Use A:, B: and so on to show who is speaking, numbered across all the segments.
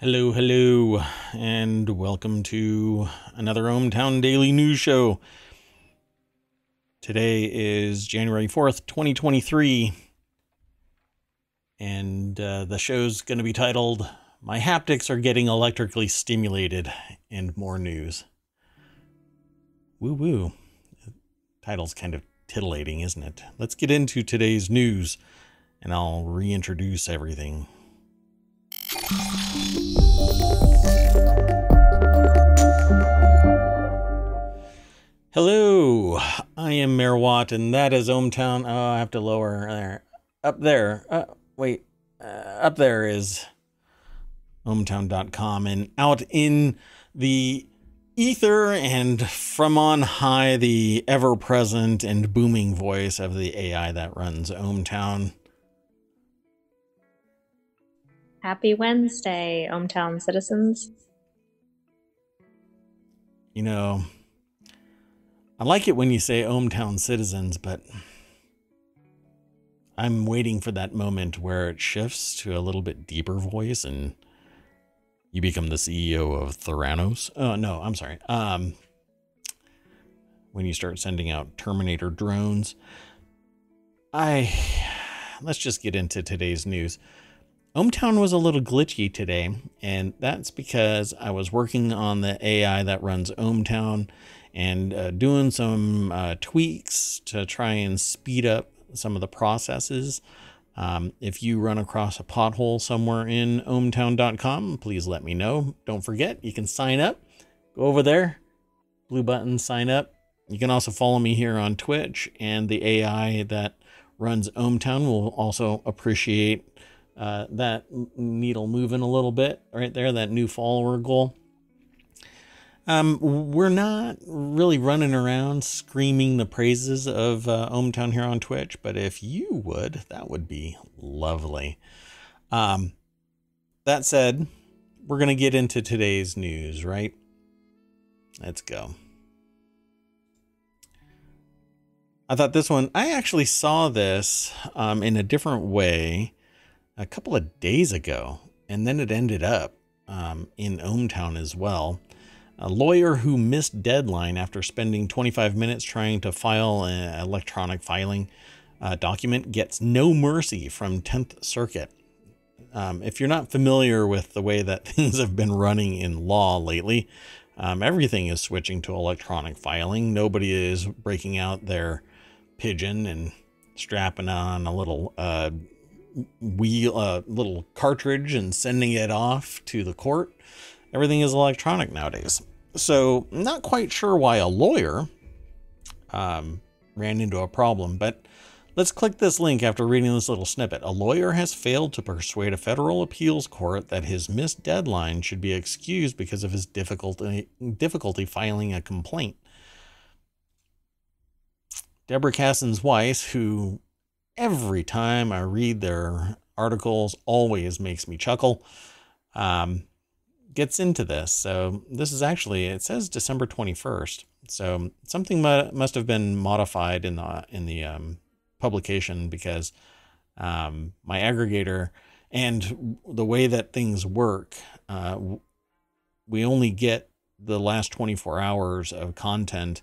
A: Hello, hello, and welcome to another ohmTown Daily News Show. Today is January 4th, 2023, and uh, the show's going to be titled My Haptics Are Getting Electrically Stimulated and More News. Woo woo. Title's kind of titillating, isn't it? Let's get into today's news, and I'll reintroduce everything. Hello, I am Mayor Watt, and that is ohmTown. Oh, I have to lower there. Up there. Uh, wait. Uh, up there is ohmtown.com, and out in the ether and from on high, the ever present and booming voice of the AI that runs ohmTown.
B: Happy Wednesday, ohmTown citizens.
A: You know, I like it when you say ohmTown citizens, but I'm waiting for that moment where it shifts to a little bit deeper voice and you become the CEO of Theranos. Oh, no, I'm sorry. Um, when you start sending out Terminator drones. I let's just get into today's news. ohmTown was a little glitchy today, and that's because I was working on the AI that runs ohmTown and uh, doing some uh, tweaks to try and speed up some of the processes. Um, if you run across a pothole somewhere in ohmtown.com, please let me know. Don't forget, you can sign up. Go over there, blue button, sign up. You can also follow me here on Twitch, and the AI that runs ohmTown will also appreciate uh, that needle moving a little bit right there, that new follower goal. Um, we're not really running around screaming the praises of uh, ohmTown here on Twitch, but if you would, that would be lovely. Um, that said, we're going to get into today's news, right? Let's go. I thought this one, I actually saw this um, in a different way a couple of days ago, and then it ended up um, in ohmTown as well. A lawyer who missed deadline after spending 25 minutes trying to file an electronic filing uh, document gets no mercy from 10th Circuit. Um, if you're not familiar with the way that things have been running in law lately, um, everything is switching to electronic filing. Nobody is breaking out their pigeon and strapping on a little uh, wheel, uh, little cartridge and sending it off to the court everything is electronic nowadays. So, not quite sure why a lawyer um, ran into a problem, but let's click this link after reading this little snippet. A lawyer has failed to persuade a federal appeals court that his missed deadline should be excused because of his difficulty difficulty filing a complaint. Debra Cassens Weiss, who every time I read their articles always makes me chuckle. Um, gets into this. So this is actually it says December 21st. So something must have been modified in the in the um, publication because um, my aggregator and the way that things work, uh, we only get the last 24 hours of content.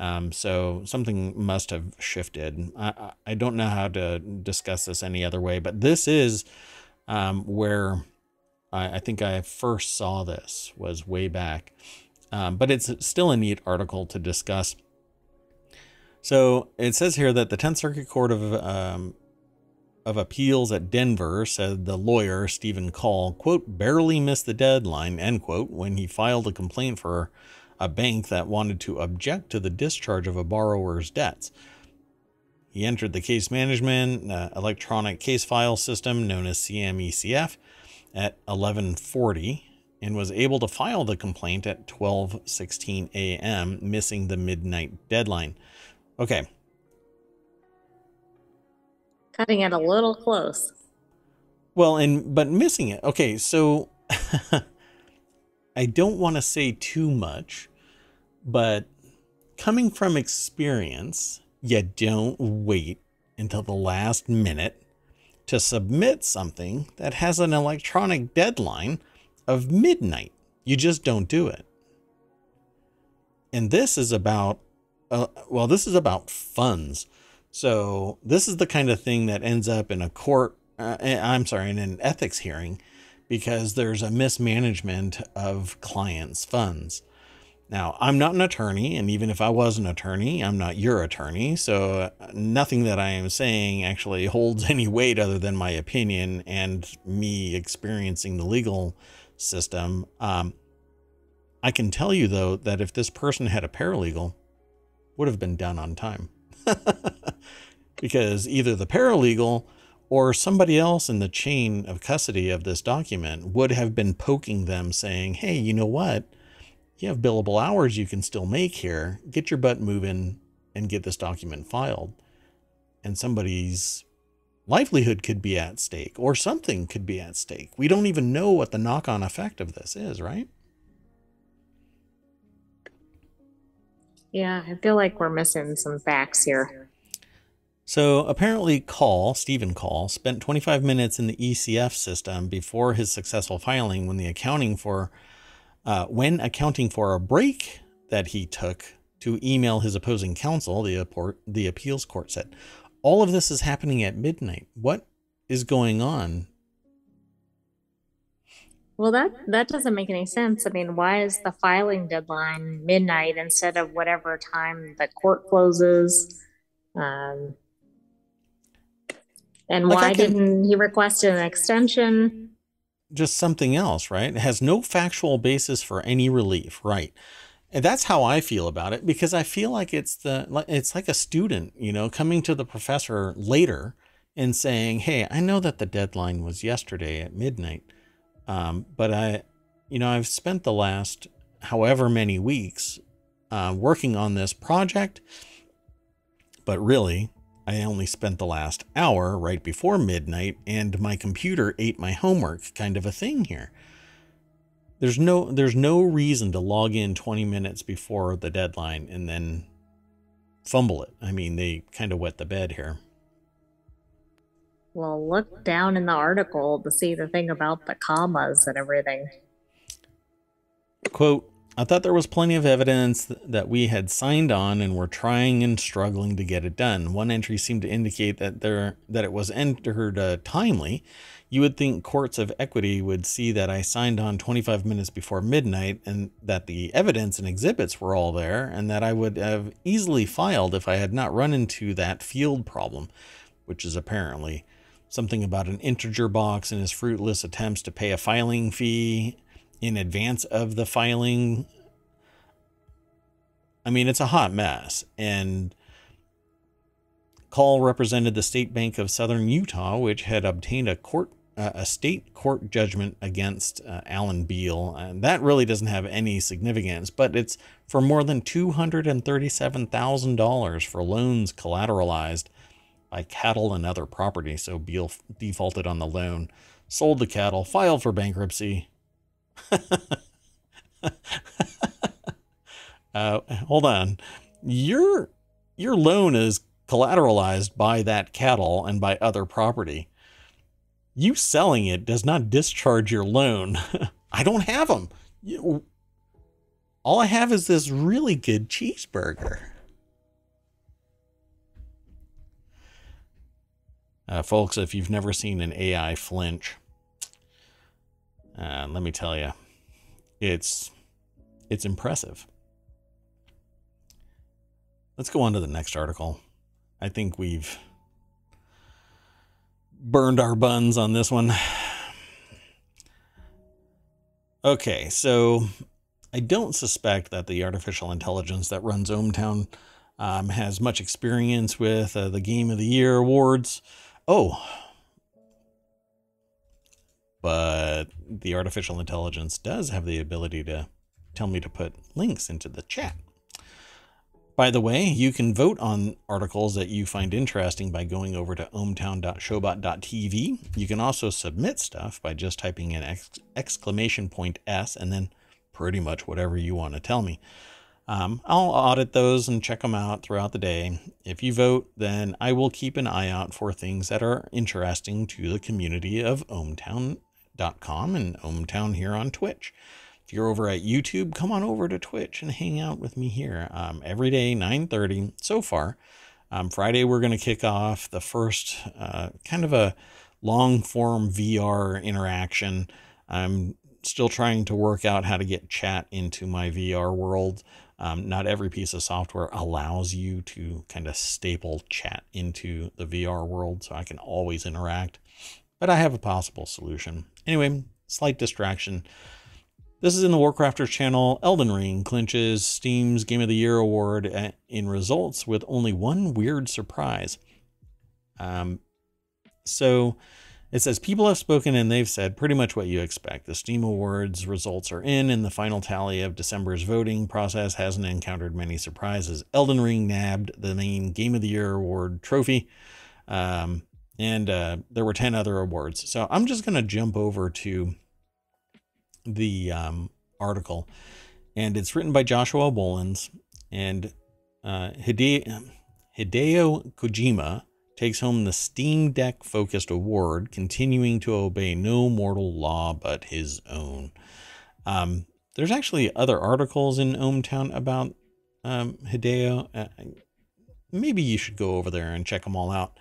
A: Um, so something must have shifted. I, I don't know how to discuss this any other way, but this is um, where I, I think I first saw this was way back, um, but it's still a neat article to discuss. So it says here that the 10th Circuit Court of um, of Appeals at Denver said the lawyer Stephen Call quote barely missed the deadline end quote when he filed a complaint for a bank that wanted to object to the discharge of a borrower's debts. He entered the case management uh, electronic case file system known as CMECF at 1140 and was able to file the complaint at 12:16 a.m., missing the midnight deadline. Okay.
B: Cutting it a little close.
A: Well, and but missing it. Okay, so I don't want to say too much, but coming from experience, you don't wait until the last minute to submit something that has an electronic deadline of midnight. You just don't do it. And this is about, uh, well, this is about funds. So this is the kind of thing that ends up in a court, uh, eh, I'm sorry, in an ethics hearing because there's a mismanagement of clients' funds. Now, I'm not an attorney, and even if I was an attorney, I'm not your attorney. So, uh, nothing that I am saying actually holds any weight other than my opinion and me experiencing the legal system. Um, I can tell you, though, that if this person had a paralegal, would have been done on time. because either the paralegal or somebody else in the chain of custody of this document would have been poking them saying, hey, you know what? You have billable hours you can still make here. Get your butt moving and get this document filed. And somebody's livelihood could be at stake or something could be at stake. We don't even know what the knock on effect of this is, right?
B: Yeah, I feel like we're missing some facts here.
A: So apparently, Call, Stephen Call, spent 25 minutes in the ECF system before his successful filing when the accounting for uh, when accounting for a break that he took to email his opposing counsel, the, the appeals court said, all of this is happening at midnight. What is going on?
B: Well, that that doesn't make any sense. I mean, why is the filing deadline midnight instead of whatever time the court closes? Um, and like why can, didn't he request an extension?
A: Just something else, right? It has no factual basis for any relief, right? And that's how I feel about it because I feel like it's the it's like a student, you know, coming to the professor later and saying, "Hey, I know that the deadline was yesterday at midnight, um, but I, you know, I've spent the last however many weeks uh, working on this project, but really, I only spent the last hour right before midnight and my computer ate my homework kind of a thing here. There's no there's no reason to log in 20 minutes before the deadline and then fumble it. I mean, they kind of wet the bed here.
B: Well, look down in the article to see the thing about the commas and everything.
A: Quote, I thought there was plenty of evidence that we had signed on and were trying and struggling to get it done. One entry seemed to indicate that there that it was entered uh, timely. You would think courts of equity would see that I signed on 25 minutes before midnight and that the evidence and exhibits were all there and that I would have easily filed if I had not run into that field problem, which is apparently something about an integer box and his fruitless attempts to pay a filing fee in advance of the filing. I mean, it's a hot mess. And Call represented the State Bank of Southern Utah, which had obtained a court uh, a state court judgment against uh, Alan Beal, and that really doesn't have any significance, but it's for more than $237,000 for loans collateralized by cattle and other property. So Beal defaulted on the loan, sold the cattle, filed for bankruptcy, uh, hold on. Your your loan is collateralized by that cattle and by other property. You selling it does not discharge your loan. I don't have them. You, all I have is this really good cheeseburger. Uh, folks, if you've never seen an AI flinch, uh, let me tell you, it's it's impressive. Let's go on to the next article. I think we've burned our buns on this one. Okay, so I don't suspect that the artificial intelligence that runs ohmTown um, has much experience with uh, the Game of the Year awards. Oh, but the artificial intelligence does have the ability to tell me to put links into the chat. By the way, you can vote on articles that you find interesting by going over to ohmtown.showbot.tv. You can also submit stuff by just typing in exclamation point S and then pretty much whatever you want to tell me. Um, I'll audit those and check them out throughout the day. If you vote, then I will keep an eye out for things that are interesting to the community of ohmtown ohmtown.com and ohmtown here on Twitch. If you're over at YouTube, come on over to Twitch and hang out with me here um, every day, 9:30 so far. Um, Friday, we're going to kick off the first uh, kind of a long form VR interaction. I'm still trying to work out how to get chat into my VR world. Um, not every piece of software allows you to kind of staple chat into the VR world, so I can always interact. But I have a possible solution. Anyway, slight distraction. This is in the Warcrafters channel. Elden Ring clinches Steam's Game of the Year award in results with only one weird surprise. Um, so it says people have spoken and they've said pretty much what you expect. The Steam Awards results are in, and the final tally of December's voting process hasn't encountered many surprises. Elden Ring nabbed the main Game of the Year award trophy, um, and uh, there were 10 other awards. So I'm just going to jump over to the um, article, and it's written by Joshua Wolens and uh, Hide- Hideo Kojima takes home the Steam Deck focused award, continuing to obey no mortal law but his own. Um, there's actually other articles in ohmTown about um, Hideo. Uh, maybe you should go over there and check them all out.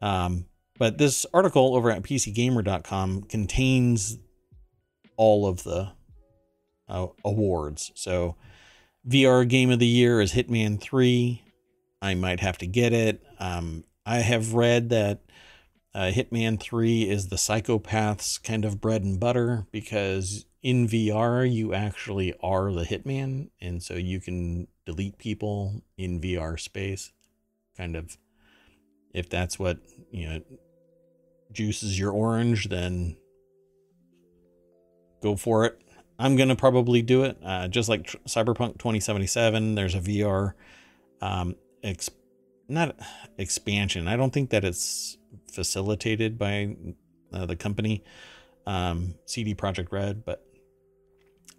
A: Um, but this article over at PCGamer.com contains all of the uh, awards. So, VR Game of the Year is Hitman 3. I might have to get it. Um, I have read that uh, Hitman 3 is the psychopath's kind of bread and butter because in VR, you actually are the hitman. And so you can delete people in VR space. Kind of, if that's what, you know, juices your orange, then go for it. I'm to probably do it. Uh, just like Cyberpunk 2077, there's a VR um, exp- not expansion. I don't think that it's facilitated by uh, the company um, CD Projekt Red, but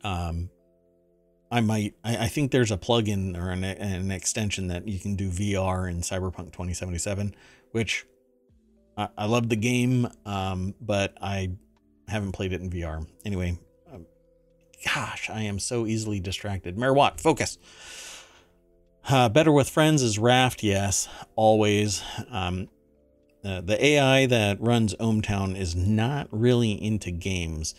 A: um, I might. I, I, think there's a plugin or an, an, extension that you can do VR in Cyberpunk 2077, which I, I love the game, um, but I haven't played it in VR. Anyway, um, gosh, I am so easily distracted. Mayor Watt, focus. Uh, better with friends is Raft, yes, always. Um, uh, the AI that runs ohmTown is not really into games.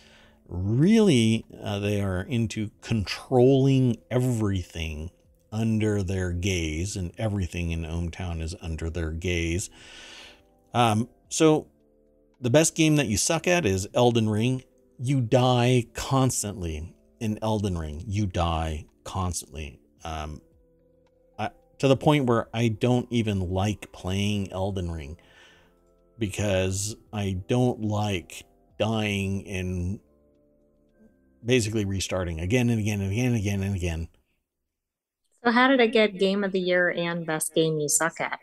A: Really, uh, they are into controlling everything under their gaze, and everything in ohmTown is under their gaze. Um, so, the best game that you suck at is Elden Ring. You die constantly in Elden Ring. You die constantly. Um, to the point where I don't even like playing Elden Ring because I don't like dying and basically restarting again and again and again and again and again.
B: So, how did it get Game of the Year and Best Game You Suck at?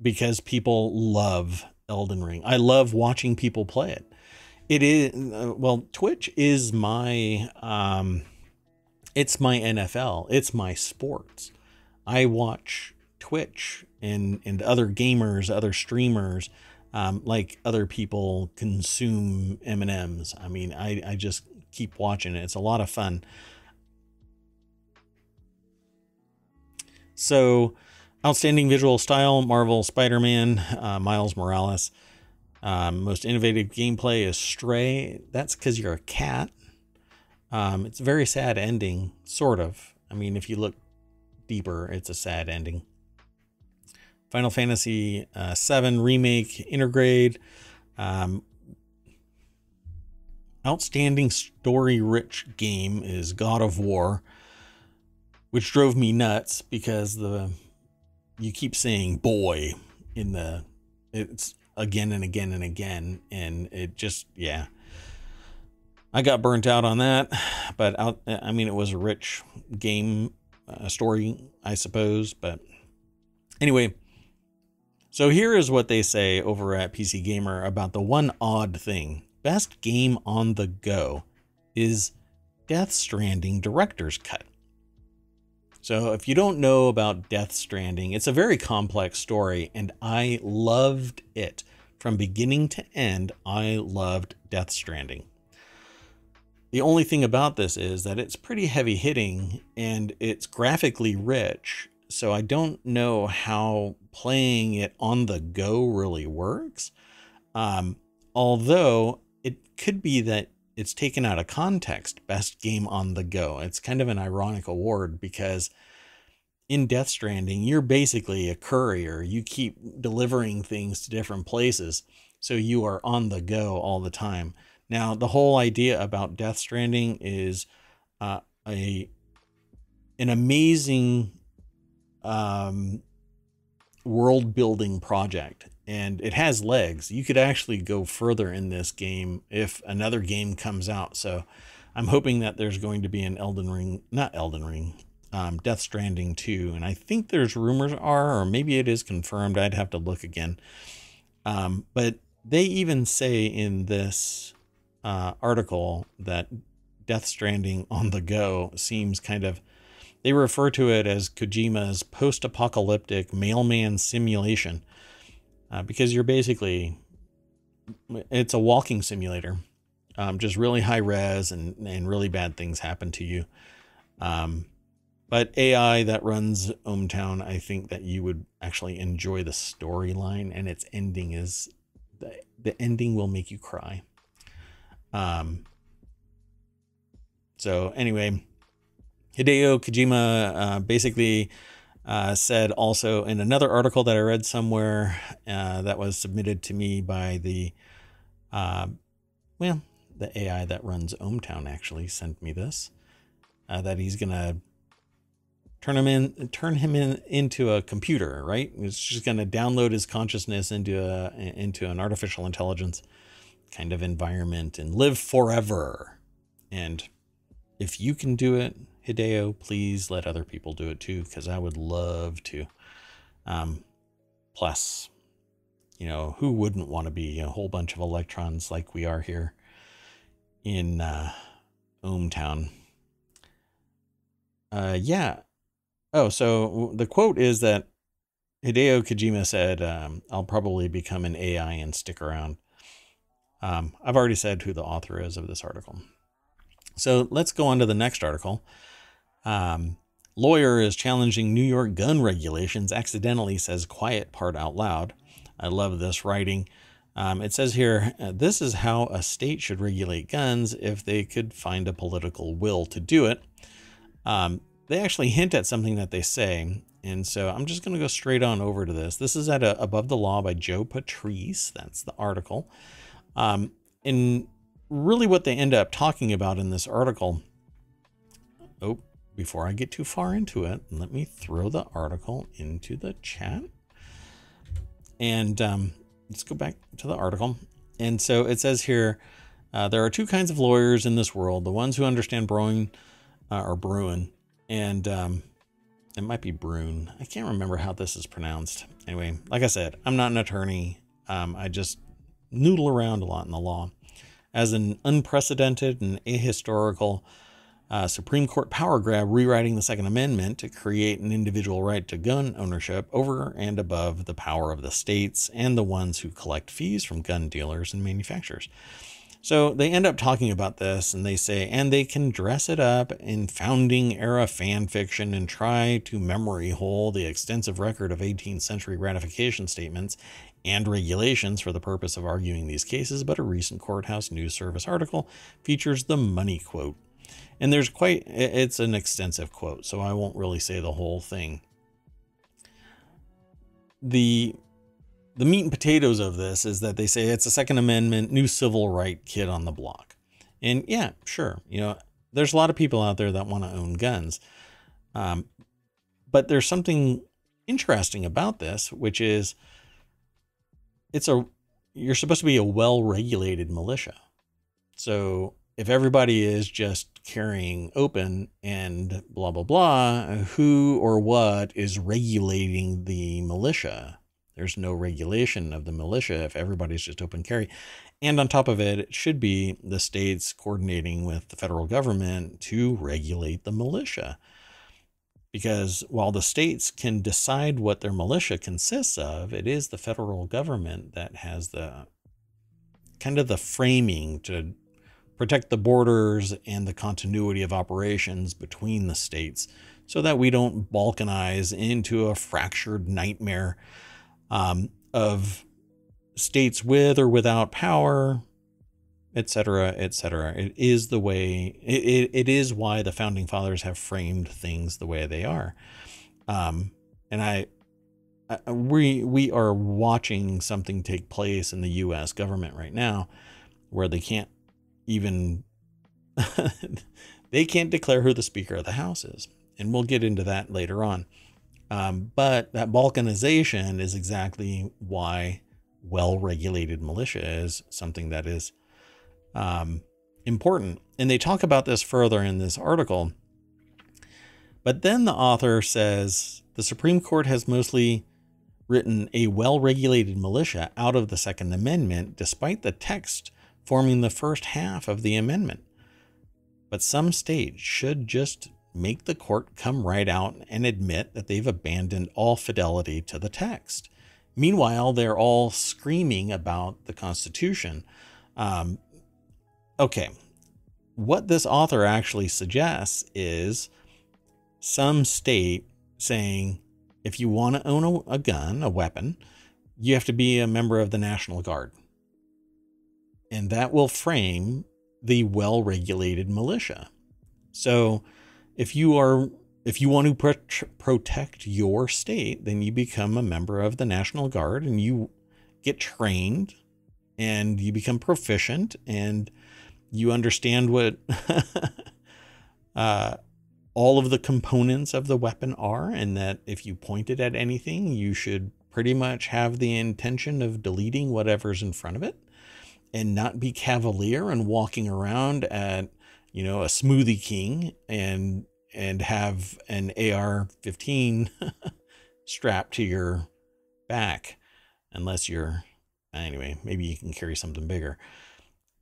A: Because people love Elden Ring. I love watching people play it. It is, uh, well, Twitch is my, um, it's my NFL, it's my sports. I watch Twitch and and other gamers, other streamers, um, like other people consume M and M's. I mean, I I just keep watching it. It's a lot of fun. So, outstanding visual style, Marvel Spider-Man, uh, Miles Morales. Um, most innovative gameplay is Stray. That's because you're a cat. Um, it's a very sad ending, sort of. I mean, if you look deeper. It's a sad ending. Final Fantasy uh, VII Remake Intergrade. Um, outstanding story rich game is God of War, which drove me nuts because the you keep saying boy in the it's again and again and again and it just yeah I got burnt out on that but out I mean it was a rich game a story, I suppose. But anyway, so here is what they say over at PC Gamer about the one odd thing. Best game on the go is Death Stranding Director's Cut. So, if you don't know about Death Stranding, it's a very complex story, and I loved it From beginning to end, I loved Death Stranding. The only thing about this is that it's pretty heavy hitting and it's graphically rich. So I don't know how playing it on the go really works. Um, although could be that it's taken out of context, best game on the go. It's kind of an ironic award because in Death Stranding, you're basically a courier. You keep delivering things to different places. So you are on the go all the time. Now, the whole idea about Death Stranding is uh, a an amazing um, world building project, and it has legs. You could actually go further in this game if another game comes out. So, I'm hoping that there's going to be an Elden Ring, not Elden Ring, um, Death Stranding 2. And I think there's rumors are, or maybe it is confirmed. I'd have to look again. Um, but they even say in this uh, article that Death Stranding on the go seems kind of. They refer to it as Kojima's post apocalyptic mailman simulation uh, because you're basically. It's a walking simulator, um, just really high res and, and really bad things happen to you. Um, but AI that runs ohmTown, I think that you would actually enjoy the storyline and its ending is the, the ending will make you cry. Um, so anyway, Hideo Kojima uh, basically uh, said also in another article that I read somewhere uh, that was submitted to me by the, uh, well, the AI that runs ohmTown actually sent me this, uh, that he's gonna turn him in, turn him in into a computer, right? It's just gonna download his consciousness into a into an artificial intelligence kind of environment and live forever. And if you can do it, Hideo, please let other people do it too, because I would love to. Um, plus, you know, who wouldn't want to be a whole bunch of electrons like we are here in uh? Uh, yeah. Oh, so the quote is that Hideo Kojima said, um, I'll probably become an AI and stick around. Um, I've already said who the author is of this article. So let's go on to the next article. Um, lawyer is challenging New York gun regulations, accidentally says quiet part out loud. I love this writing. Um, it says here uh, this is how a state should regulate guns if they could find a political will to do it. Um, they actually hint at something that they say. And so I'm just going to go straight on over to this. This is at a, Above the Law by Joe Patrice. That's the article. Um, and really, what they end up talking about in this article. Before I get too far into it, let me throw the article into the chat. And um, let's go back to the article. And so it says here uh, there are two kinds of lawyers in this world the ones who understand Bruen uh, or Bruen, and um, it might be Brune. I can't remember how this is pronounced. Anyway, like I said, I'm not an attorney. Um, I just noodle around a lot in the law. As an unprecedented and ahistorical uh, Supreme Court power grab rewriting the Second Amendment to create an individual right to gun ownership over and above the power of the states and the ones who collect fees from gun dealers and manufacturers. So they end up talking about this and they say, and they can dress it up in founding era fan fiction and try to memory hole the extensive record of 18th century ratification statements and regulations for the purpose of arguing these cases, but a recent Courthouse News Service article features the money quote. And there's quite, it's an extensive quote, so I won't really say the whole thing. The the meat and potatoes of this is that they say it's a Second Amendment, new civil right kid on the block. And yeah, sure, you know, there's a lot of people out there that want to own guns. Um, but there's something interesting about this, which is it's a you're supposed to be a well-regulated militia. So if everybody is just carrying open and blah blah blah, who or what is regulating the militia? There's no regulation of the militia if everybody's just open carry. And on top of it, it should be the states coordinating with the federal government to regulate the militia. Because while the states can decide what their militia consists of, it is the federal government that has the kind of the framing to protect the borders and the continuity of operations between the states so that we don't balkanize into a fractured nightmare um, of states with or without power, etc., etc. It is the way, it, it, is why the founding fathers have framed things the way they are. Um, and I, I, we, we are watching something take place in the US government right now where they can't even, they can't declare who the Speaker of the House is. And we'll get into that later on. Um, but that balkanization is exactly why well regulated militia is something that is um, important. And they talk about this further in this article. But then the author says the Supreme Court has mostly written a well regulated militia out of the Second Amendment, despite the text forming the first half of the amendment. But some state should just make the court come right out and admit that they've abandoned all fidelity to the text. Meanwhile, they're all screaming about the Constitution. Um, okay, what this author actually suggests is some state saying if you want to own a, a, gun, a weapon, you have to be a member of the National Guard. And that will frame the well regulated militia. So if you are if you want to pro- protect your state, then you become a member of the National Guard and you get trained and you become proficient and you understand what uh, all of the components of the weapon are, and that if you point it at anything, you should pretty much have the intention of deleting whatever's in front of it and not be cavalier and walking around at, you know, a smoothie king and and have an AR-15 strapped to your back unless you're anyway, maybe you can carry something bigger.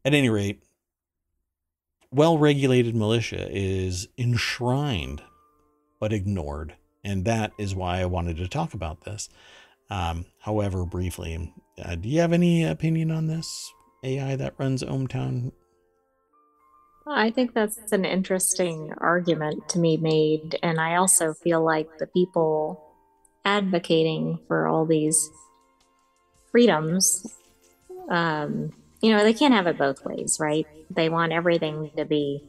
A: At any rate, well regulated militia is enshrined but ignored. And that is why I wanted to talk about this. Um, however, briefly, uh, do you have any opinion on this AI that runs ohmTown?
B: I think that's an interesting argument to be made. And I also feel like the people advocating for all these freedoms um, you know, they can't have it both ways, right? They want everything to be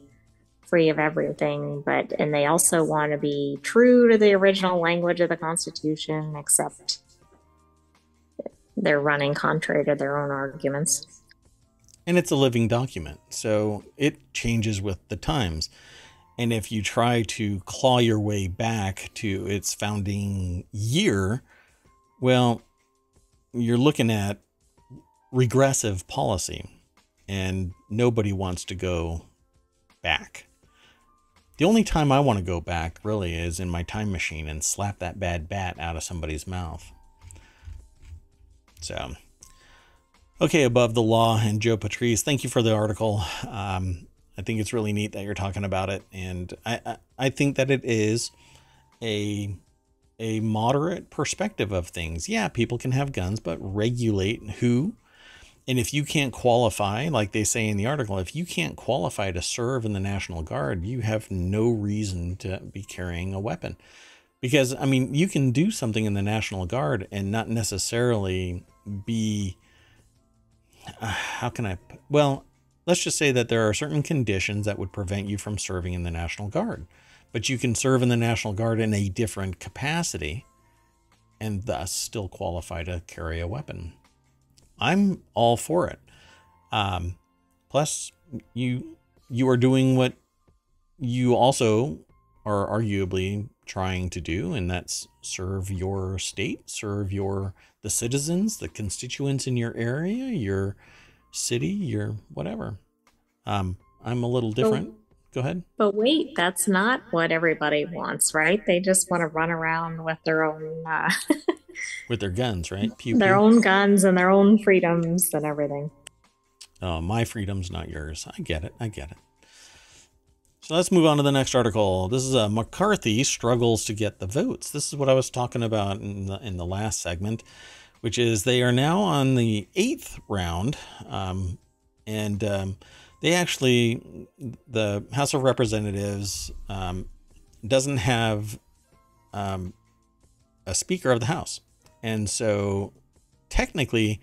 B: free of everything, but and they also want to be true to the original language of the Constitution, except they're running contrary to their own arguments.
A: And it's a living document, so it changes with the times. And if you try to claw your way back to its founding year, well, you're looking at regressive policy, and nobody wants to go back. The only time I want to go back really is in my time machine and slap that bad bat out of somebody's mouth. So, okay, above the law and Joe Patrice, thank you for the article. Um, I think it's really neat that you're talking about it, and I, I, I think that it is a a moderate perspective of things. Yeah, people can have guns, but regulate who and if you can't qualify, like they say in the article, if you can't qualify to serve in the National Guard, you have no reason to be carrying a weapon. Because, I mean, you can do something in the National Guard and not necessarily be. Uh, how can I. Well, let's just say that there are certain conditions that would prevent you from serving in the National Guard. But you can serve in the National Guard in a different capacity and thus still qualify to carry a weapon. I'm all for it. Um, plus, you you are doing what you also are arguably trying to do, and that's serve your state, serve your the citizens, the constituents in your area, your city, your whatever. Um, I'm a little different. Oh, Go ahead.
B: But wait, that's not what everybody wants, right? They just want to run around with their own uh,
A: with their guns, right?
B: Pew, their pew. own guns and their own freedoms and everything.
A: Oh, my freedom's not yours. I get it. I get it. So let's move on to the next article. This is a uh, McCarthy struggles to get the votes. This is what I was talking about in the, in the last segment, which is they are now on the eighth round, um, and um, they actually the House of Representatives um, doesn't have um, a Speaker of the House, and so technically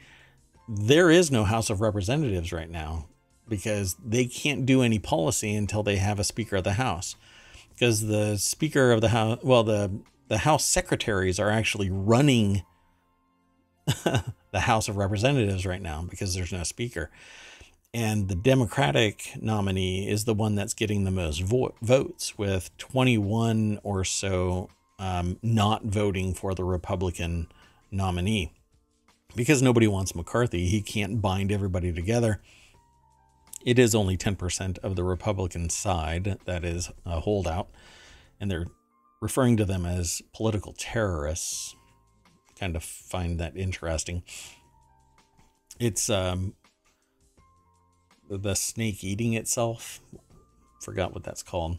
A: there is no House of Representatives right now because they can't do any policy until they have a Speaker of the House. Because the Speaker of the House, well, the the House secretaries are actually running the House of Representatives right now because there's no Speaker. And the Democratic nominee is the one that's getting the most vo- votes, with 21 or so um, not voting for the Republican nominee. Because nobody wants McCarthy, he can't bind everybody together it is only 10% of the Republican side that is a holdout, and they're referring to them as political terrorists. Kind of find that interesting. It's um, the snake eating itself. Forgot what that's called.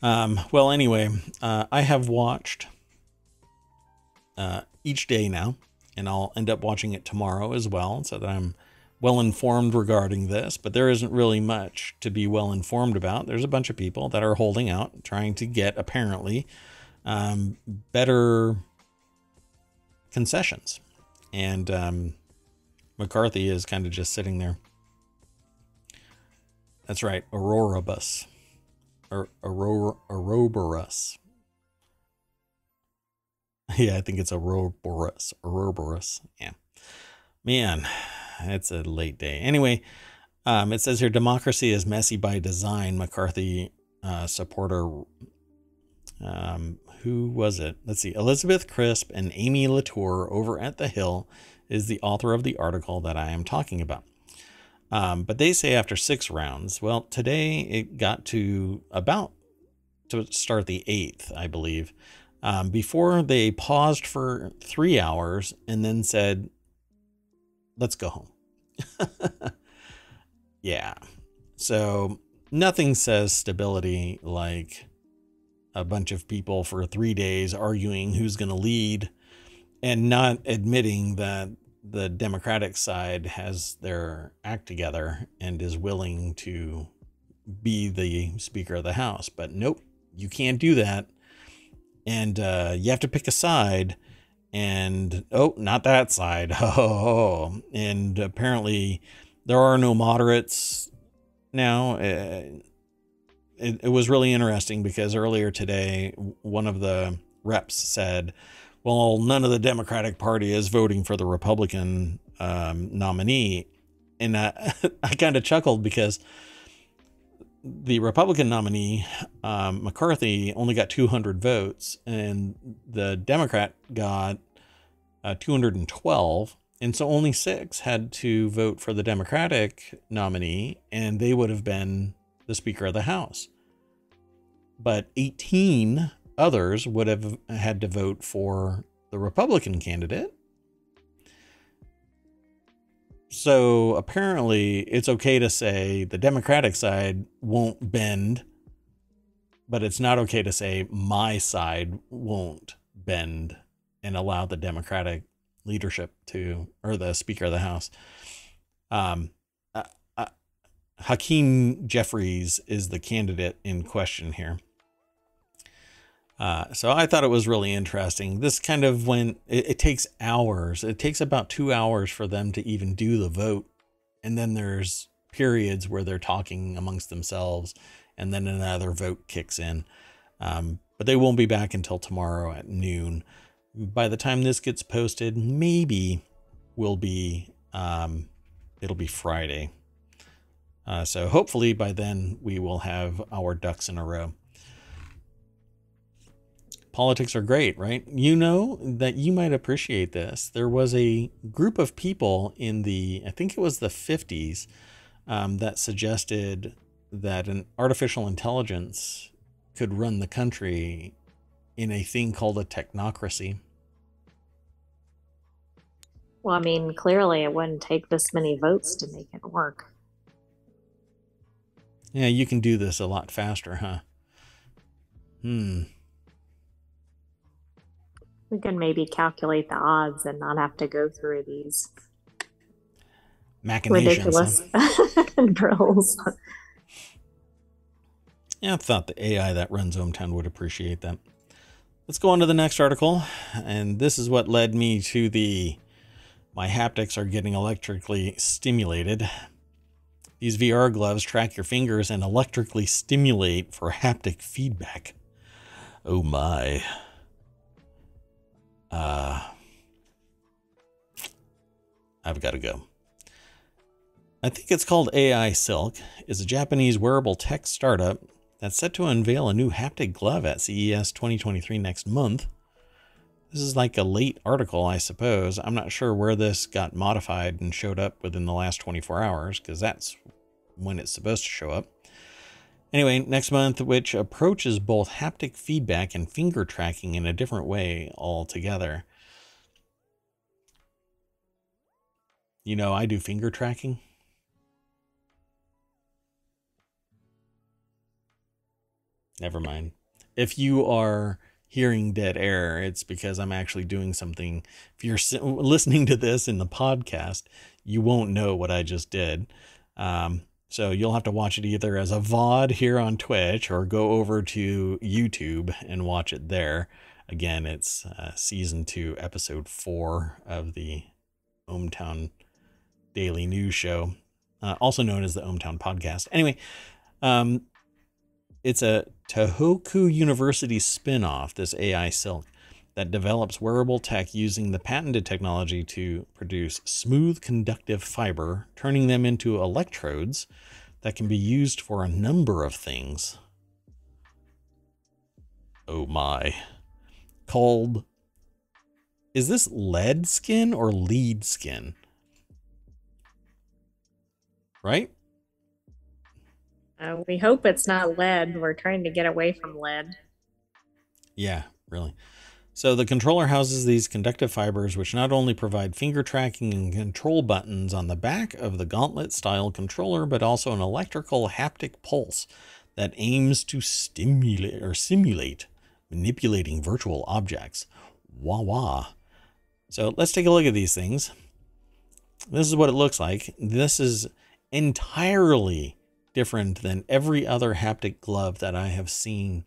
A: Um, well, anyway, uh, I have watched uh, each day now, and I'll end up watching it tomorrow as well, so that I'm well informed regarding this, but there isn't really much to be well informed about. There's a bunch of people that are holding out, trying to get apparently um, better concessions. And um, McCarthy is kind of just sitting there. That's right, Aurorabus. Or Aurora. Yeah, I think it's Ouroboros. Ouroboros. Yeah. Man, it's a late day. Anyway, um, it says here democracy is messy by design. McCarthy uh, supporter, um, who was it? Let's see. Elizabeth Crisp and Amy Latour over at The Hill is the author of the article that I am talking about. Um, but they say after six rounds, well, today it got to about to start the eighth, I believe, um, before they paused for three hours and then said, let's go home. yeah. So nothing says stability like a bunch of people for three days arguing who's going to lead and not admitting that the Democratic side has their act together and is willing to be the Speaker of the House. But nope, you can't do that. And uh, you have to pick a side and oh, not that side. Oh, and apparently there are no moderates now. Uh, it, it was really interesting because earlier today, one of the reps said, well, none of the Democratic Party is voting for the Republican um, nominee. And I, I kind of chuckled because the Republican nominee, um, McCarthy, only got 200 votes, and the Democrat got uh, 212. And so only six had to vote for the Democratic nominee, and they would have been the Speaker of the House. But 18 others would have had to vote for the Republican candidate, so apparently, it's okay to say the Democratic side won't bend, but it's not okay to say my side won't bend and allow the Democratic leadership to, or the Speaker of the House. Um, uh, uh, Hakeem Jeffries is the candidate in question here. Uh, so I thought it was really interesting. This kind of when it, it, takes hours, it takes about two hours for them to even do the vote. And then there's periods where they're talking amongst themselves, and then another vote kicks in. Um, but they won't be back until tomorrow at noon. By the time this gets posted, maybe will be um, it'll be Friday. Uh, so hopefully by then we will have our ducks in a row politics are great, right? You know that you might appreciate this. There was a group of people in the, I think it was the 50s, um, that suggested that an artificial intelligence could run the country in a thing called a technocracy.
B: Well, I mean, clearly it wouldn't take this many votes to make it work.
A: Yeah, you can do this a lot faster, huh? Hmm.
B: We can maybe calculate the odds and not have to go through these ridiculous huh? drills.
A: Yeah, I thought the AI that runs ohmTown would appreciate that. Let's go on to the next article. And this is what led me to the my haptics are getting electrically stimulated. These VR gloves track your fingers and electrically stimulate for haptic feedback. Oh my. Uh, I've got to go. I think it's called AI Silk, is a Japanese wearable tech startup that's set to unveil a new haptic glove at CES 2023 next month. This is like a late article, I suppose. I'm not sure where this got modified and showed up within the last 24 hours, because that's when it's supposed to show up. Anyway, next month, which approaches both haptic feedback and finger tracking in a different way altogether. You know, I do finger tracking. Never mind. If you are hearing dead air, it's because I'm actually doing something. If you're listening to this in the podcast, you won't know what I just did. Um, so you'll have to watch it either as a VOD here on Twitch or go over to YouTube and watch it there. Again, it's uh, season two, episode four of the ohmTown Daily News Show, uh, also known as the ohmTown Podcast. Anyway, um, it's a Tohoku University spin-off, this AI Silk, that develops wearable tech using the patented technology to produce smooth conductive fiber, turning them into electrodes that can be used for a number of things. Oh my. Called Is this lead skin or lead skin? Right?
B: Uh, we hope it's not lead. We're trying to get away from lead.
A: Yeah, really. So the controller houses these conductive fibers, which not only provide finger tracking and control buttons on the back of the gauntlet style controller, but also an electrical haptic pulse that aims to stimulate or simulate manipulating virtual objects. Wah wah. So let's take a look at these things. This is what it looks like. This is entirely different than every other haptic glove that I have seen,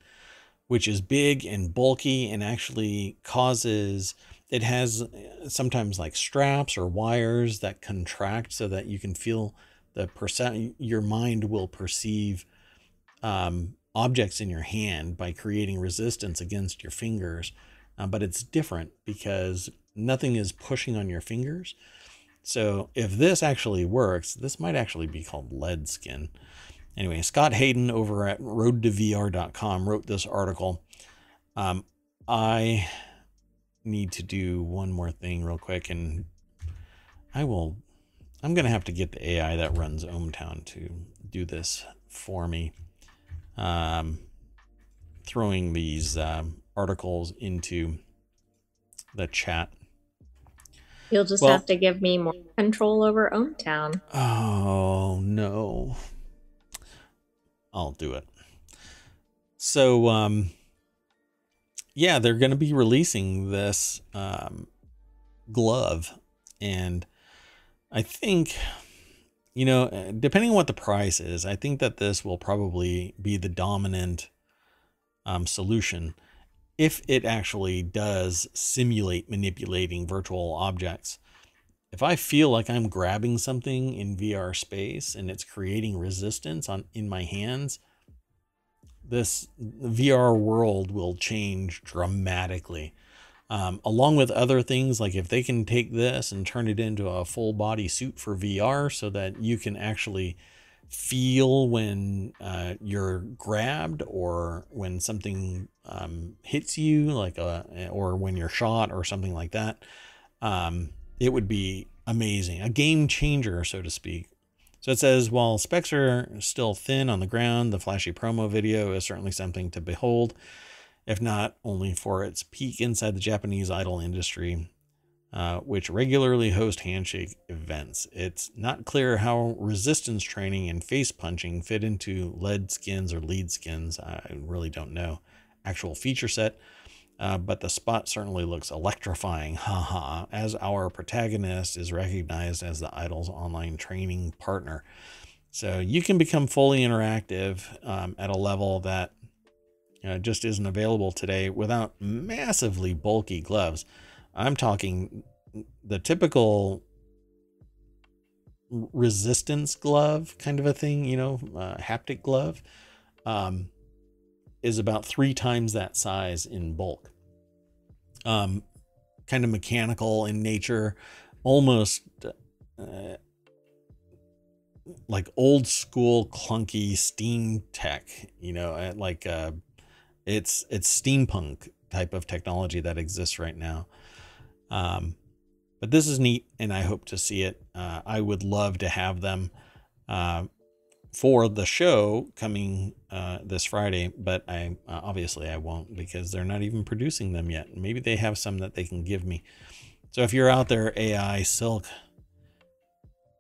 A: which is big and bulky and actually causes it has uh, sometimes like straps or wires that contract so that you can feel the percent your mind will perceive um, objects in your hand by creating resistance against your fingers. Uh, but it's different because nothing is pushing on your fingers. So if this actually works, this might actually be called lead skin. Anyway, Scott Hayden over at roadtovr.com wrote this article. Um, I need to do one more thing real quick, and I will. I'm going to have to get the AI that runs ohmTown to do this for me. Um, throwing these um, articles into the chat.
B: You'll just well, have to give me more control over ohmTown.
A: Oh, no. I'll do it. So, um, yeah, they're going to be releasing this um, glove. And I think, you know, depending on what the price is, I think that this will probably be the dominant um, solution if it actually does simulate manipulating virtual objects. If I feel like I'm grabbing something in VR space and it's creating resistance on in my hands, this VR world will change dramatically. Um, along with other things, like if they can take this and turn it into a full body suit for VR so that you can actually feel when uh, you're grabbed or when something um, hits you, like a, or when you're shot or something like that. Um, it would be amazing, a game changer, so to speak. So it says, while specs are still thin on the ground, the flashy promo video is certainly something to behold, if not only for its peak inside the Japanese idol industry. uh, which regularly host handshake events. It's not clear how resistance training and face punching fit into lead skins or lead skins. I really don't know. Actual feature set. Uh, but the spot certainly looks electrifying, haha, as our protagonist is recognized as the Idol's online training partner. So you can become fully interactive um, at a level that you know, just isn't available today without massively bulky gloves. I'm talking the typical resistance glove kind of a thing, you know, uh, haptic glove, um, is about three times that size in bulk. Um, kind of mechanical in nature, almost uh, like old school clunky steam tech, you know, like uh, it's it's steampunk type of technology that exists right now. Um, but this is neat, and I hope to see it. Uh, I would love to have them uh, for the show coming uh, this Friday, but I uh, obviously I won't because they're not even producing them yet. Maybe they have some that they can give me. So if you're out there, AI Silk,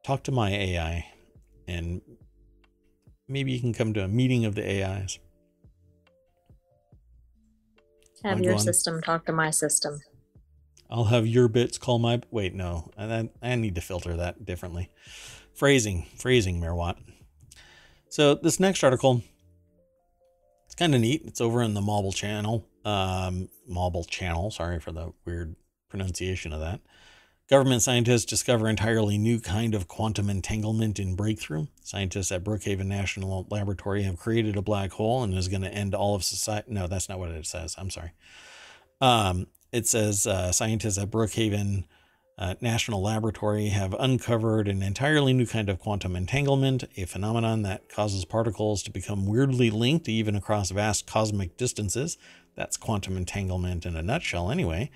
A: talk to my AI, and maybe you can come to a meeting of the AIs.
B: Have your system talk to my system.
A: I'll have your bits call my. Wait, no, I, I need to filter that differently. Phrasing, phrasing, Mayor Watt. So this next article, it's kind of neat. It's over in the Mobile channel. Um, Mobile channel. Sorry for the weird pronunciation of that. Government scientists discover entirely new kind of quantum entanglement in breakthrough. Scientists at Brookhaven National Laboratory have created a black hole and is going to end all of society. No, that's not what it says. I'm sorry. Um, it says uh, scientists at Brookhaven uh, National Laboratory have uncovered an entirely new kind of quantum entanglement, a phenomenon that causes particles to become weirdly linked even across vast cosmic distances. That's quantum entanglement in a nutshell, anyway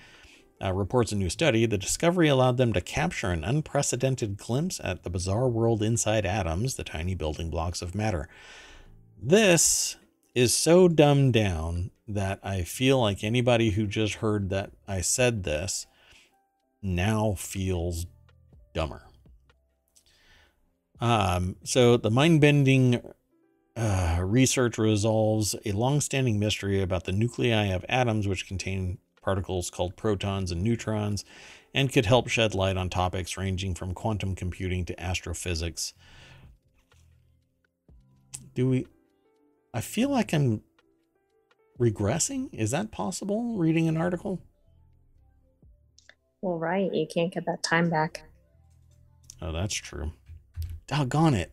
A: uh, reports a new study, the discovery allowed them to capture an unprecedented glimpse at the bizarre world inside atoms, the tiny building blocks of matter. This is so dumbed down that I feel like anybody who just heard that I said this now feels dumber. Um, so the mind bending uh, research resolves a long standing mystery about the nuclei of atoms, which contain particles called protons and neutrons, and could help shed light on topics ranging from quantum computing to astrophysics. Do we. I feel like I'm regressing. Is that possible reading an article?
B: Well, right. You can't get that time back.
A: Oh, that's true. Doggone it.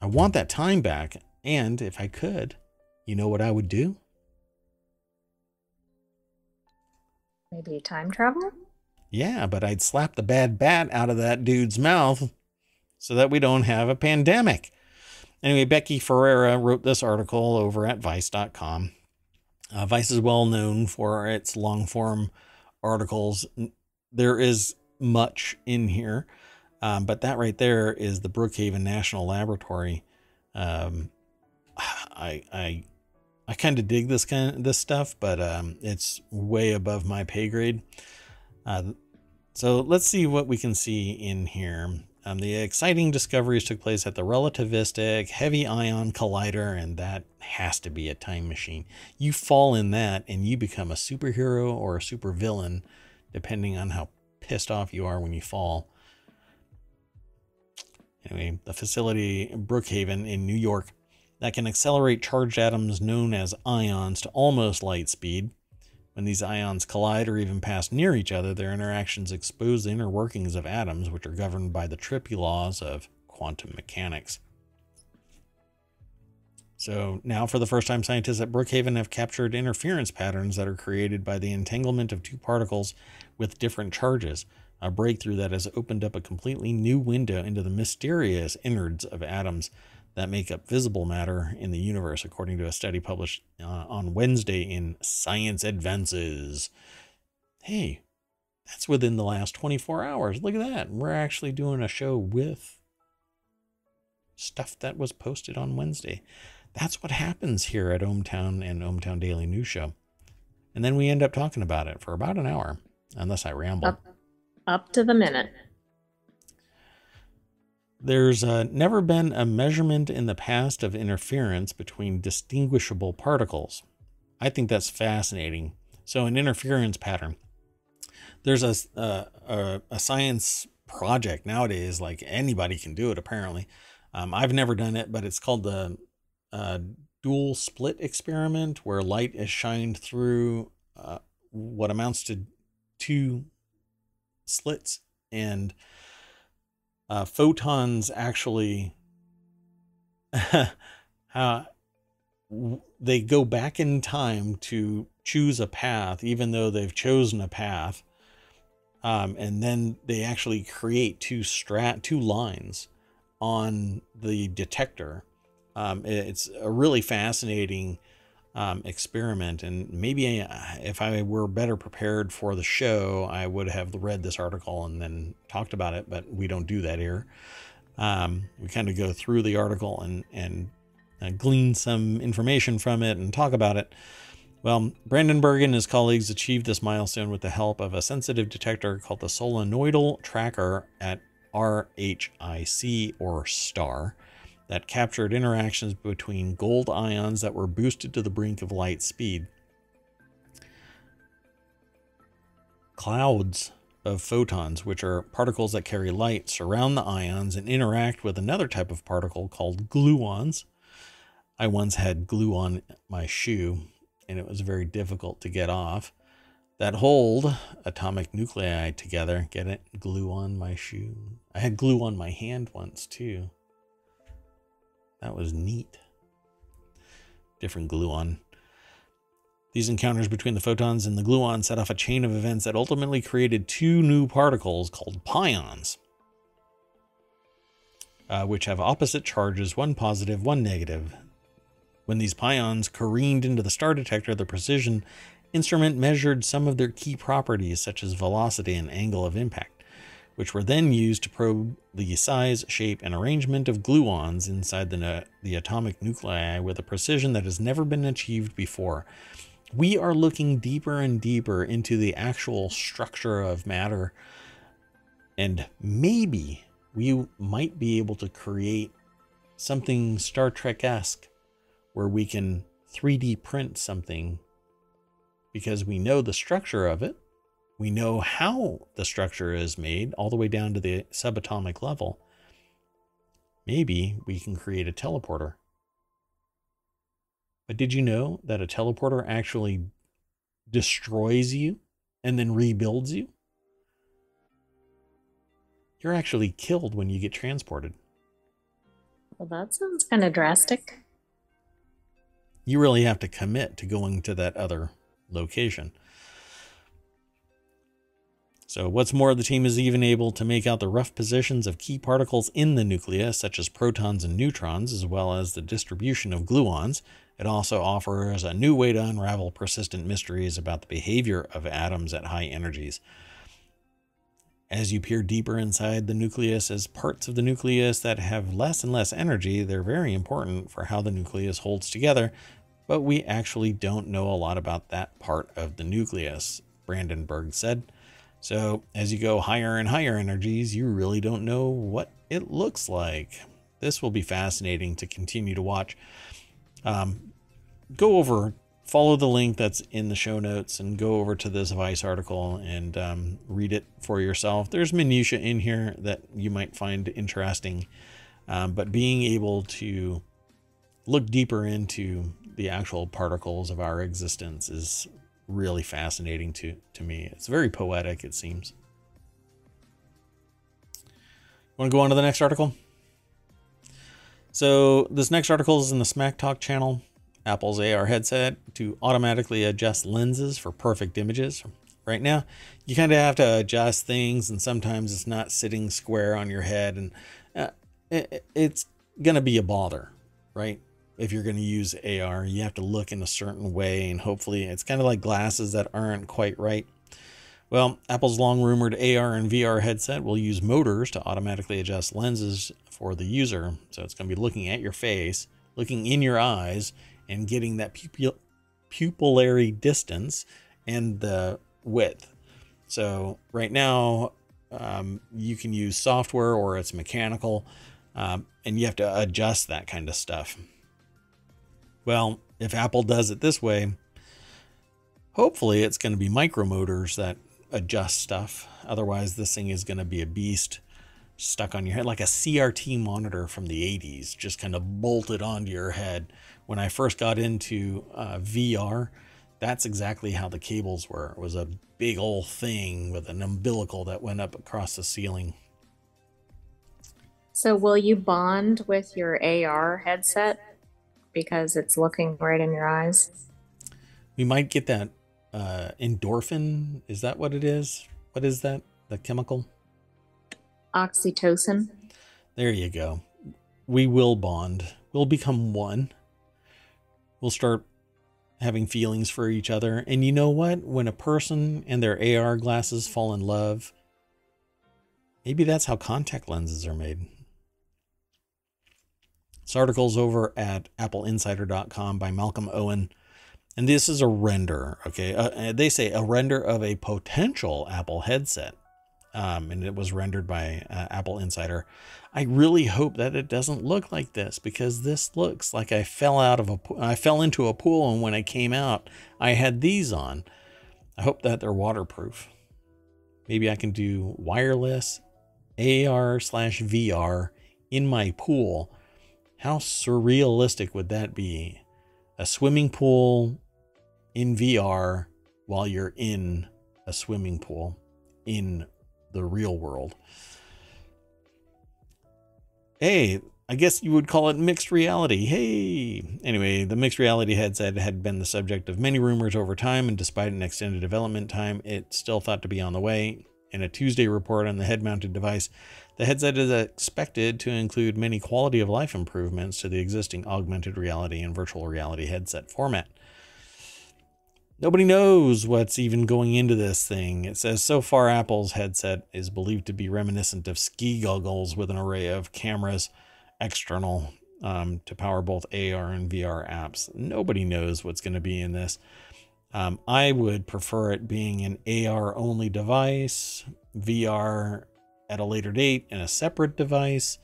A: I want that time back. And if I could, you know what I would do?
B: Maybe time travel?
A: Yeah, but I'd slap the bad bat out of that dude's mouth so that we don't have a pandemic. Anyway, Becky Ferreira wrote this article over at Vice.com. Uh, Vice is well known for its long form articles. There is much in here, um, but that right there is the Brookhaven National Laboratory. Um, I, I I kind of dig this kind of this stuff, but um, it's way above my pay grade. Uh, so let's see what we can see in here. Um, the exciting discoveries took place at the relativistic heavy ion collider, and that has to be a time machine. You fall in that, and you become a superhero or a supervillain, depending on how pissed off you are when you fall. Anyway, the facility Brookhaven in New York that can accelerate charged atoms known as ions to almost light speed. When these ions collide or even pass near each other, their interactions expose the inner workings of atoms, which are governed by the trippy laws of quantum mechanics. So, now for the first time, scientists at Brookhaven have captured interference patterns that are created by the entanglement of two particles with different charges, a breakthrough that has opened up a completely new window into the mysterious innards of atoms that make up visible matter in the universe, according to a study published uh, on Wednesday in Science Advances. Hey, that's within the last 24 hours. Look at that. We're actually doing a show with stuff that was posted on Wednesday. That's what happens here at ohmTown and ohmTown Daily News Show. And then we end up talking about it for about an hour. unless I ramble.
B: Up, up to the minute.
A: There's uh, never been a measurement in the past of interference between distinguishable particles. I think that's fascinating. So, an interference pattern. There's a, a, a science project nowadays, like anybody can do it apparently. Um, I've never done it, but it's called the uh, dual split experiment, where light is shined through uh, what amounts to two slits, and uh, photons actually uh, they go back in time to choose a path, even though they've chosen a path. Um, and then they actually create two strat two lines on the detector. Um, it's a really fascinating um, experiment. And maybe uh, if I were better prepared for the show, I would have read this article and then talked about it. But we don't do that here. Um, we kind of go through the article and and uh, glean some information from it and talk about it. Well, Brandenburg and his colleagues achieved this milestone with the help of a sensitive detector called the Solenoidal Tracker at RHIC or STAR that captured interactions between gold ions that were boosted to the brink of light speed. Clouds of photons, which are particles that carry light, surround the ions and interact with another type of particle called gluons. I once had glue on my shoe, and it was very difficult to get off. That hold atomic nuclei together, get it? Glue on my shoe. I had glue on my hand once too. That was neat. Different gluon. These encounters between the photons and the gluon set off a chain of events that ultimately created two new particles called pions, uh, which have opposite charges, one positive, one negative. When these pions careened into the star detector, the precision instrument measured some of their key properties, such as velocity and angle of impact which were then used to probe the size, shape, and arrangement of gluons inside the, the atomic nuclei with a precision that has never been achieved before. We are looking deeper and deeper into the actual structure of matter, and maybe we might be able to create something Star Trek esque where we can 3D print something because we know the structure of it we know how the structure is made all the way down to the subatomic level. Maybe we can create a teleporter. But did you know that a teleporter actually destroys you and then rebuilds you? You're actually killed when you get transported.
B: Well, that sounds kind of drastic.
A: You really have to commit to going to that other location. So, what's more, the team is even able to make out the rough positions of key particles in the nucleus, such as protons and neutrons, as well as the distribution of gluons. It also offers a new way to unravel persistent mysteries about the behavior of atoms at high energies. As you peer deeper inside the nucleus, as parts of the nucleus that have less and less energy, they're very important for how the nucleus holds together, but we actually don't know a lot about that part of the nucleus, Brandenburg said. So as you go higher and higher energies, you really don't know what it looks like. This will be fascinating to continue to watch. Um, go over, follow the link that's in the show notes, and go over to this Vice article and um, read it for yourself. There's minutia in here that you might find interesting, um, but being able to look deeper into the actual particles of our existence is really fascinating to, to me. It's very poetic, it seems. Want to go on to the next article? So, this next article is in the Smack Talk channel. Apple's AR headset to automatically adjust lenses for perfect images. Right now, you kind of have to adjust things, and sometimes it's not sitting square on your head, and uh, it, it's going to be a bother, right? If you're going to use AR. You have to look in a certain way, and hopefully, it's kind of like glasses that aren't quite right. Well, Apple's long rumored AR and VR headset will use motors to automatically adjust lenses for the user. So it's going to be looking at your face, looking in your eyes, and getting that pupil- pupillary distance and the width. So right now, um, you can use software or it's mechanical, um, and you have to adjust that kind of stuff. Well, if Apple does it this way, hopefully it's going to be micromotors that adjust stuff. Otherwise, this thing is going to be a beast stuck on your head, like a CRT monitor from the 80s, just kind of bolted onto your head. When I first got into uh, VR, that's exactly how the cables were. It was a big old thing with an umbilical that went up across the ceiling.
B: So, will you bond with your AR headset because it's looking right in your eyes?
A: We might get that uh, endorphin. Is that what it is? What is that? The chemical?
B: Oxytocin.
A: There you go. We will bond. We'll become one. We'll start having feelings for each other. And you know what? When a person and their AR glasses fall in love, maybe that's how contact lenses are made. This article's over at appleinsider.com by Malcolm Owen. And this is a render, okay? Uh, they say a render of a potential Apple headset. Um, and it was rendered by uh, Apple Insider. I really hope that it doesn't look like this because this looks like I fell out of a I fell into a pool and when I came out I had these on. I hope that they're waterproof. Maybe I can do wireless AR slash VR in my pool. How surrealistic would that be? A swimming pool in VR while you're in a swimming pool in the real world hey, I guess you would call it mixed reality. Hey! Anyway, the mixed reality headset had been the subject of many rumors over time, and despite an extended development time, it's still thought to be on the way. In a Tuesday report on the head mounted device, the headset is expected to include many quality of life improvements to the existing augmented reality and virtual reality headset format. Nobody knows what's even going into this thing. It says so far, Apple's headset is believed to be reminiscent of ski goggles with an array of cameras external um, to power both AR and VR apps. Nobody knows what's going to be in this. Um, I would prefer it being an AR only device, VR at a later date, in a separate device.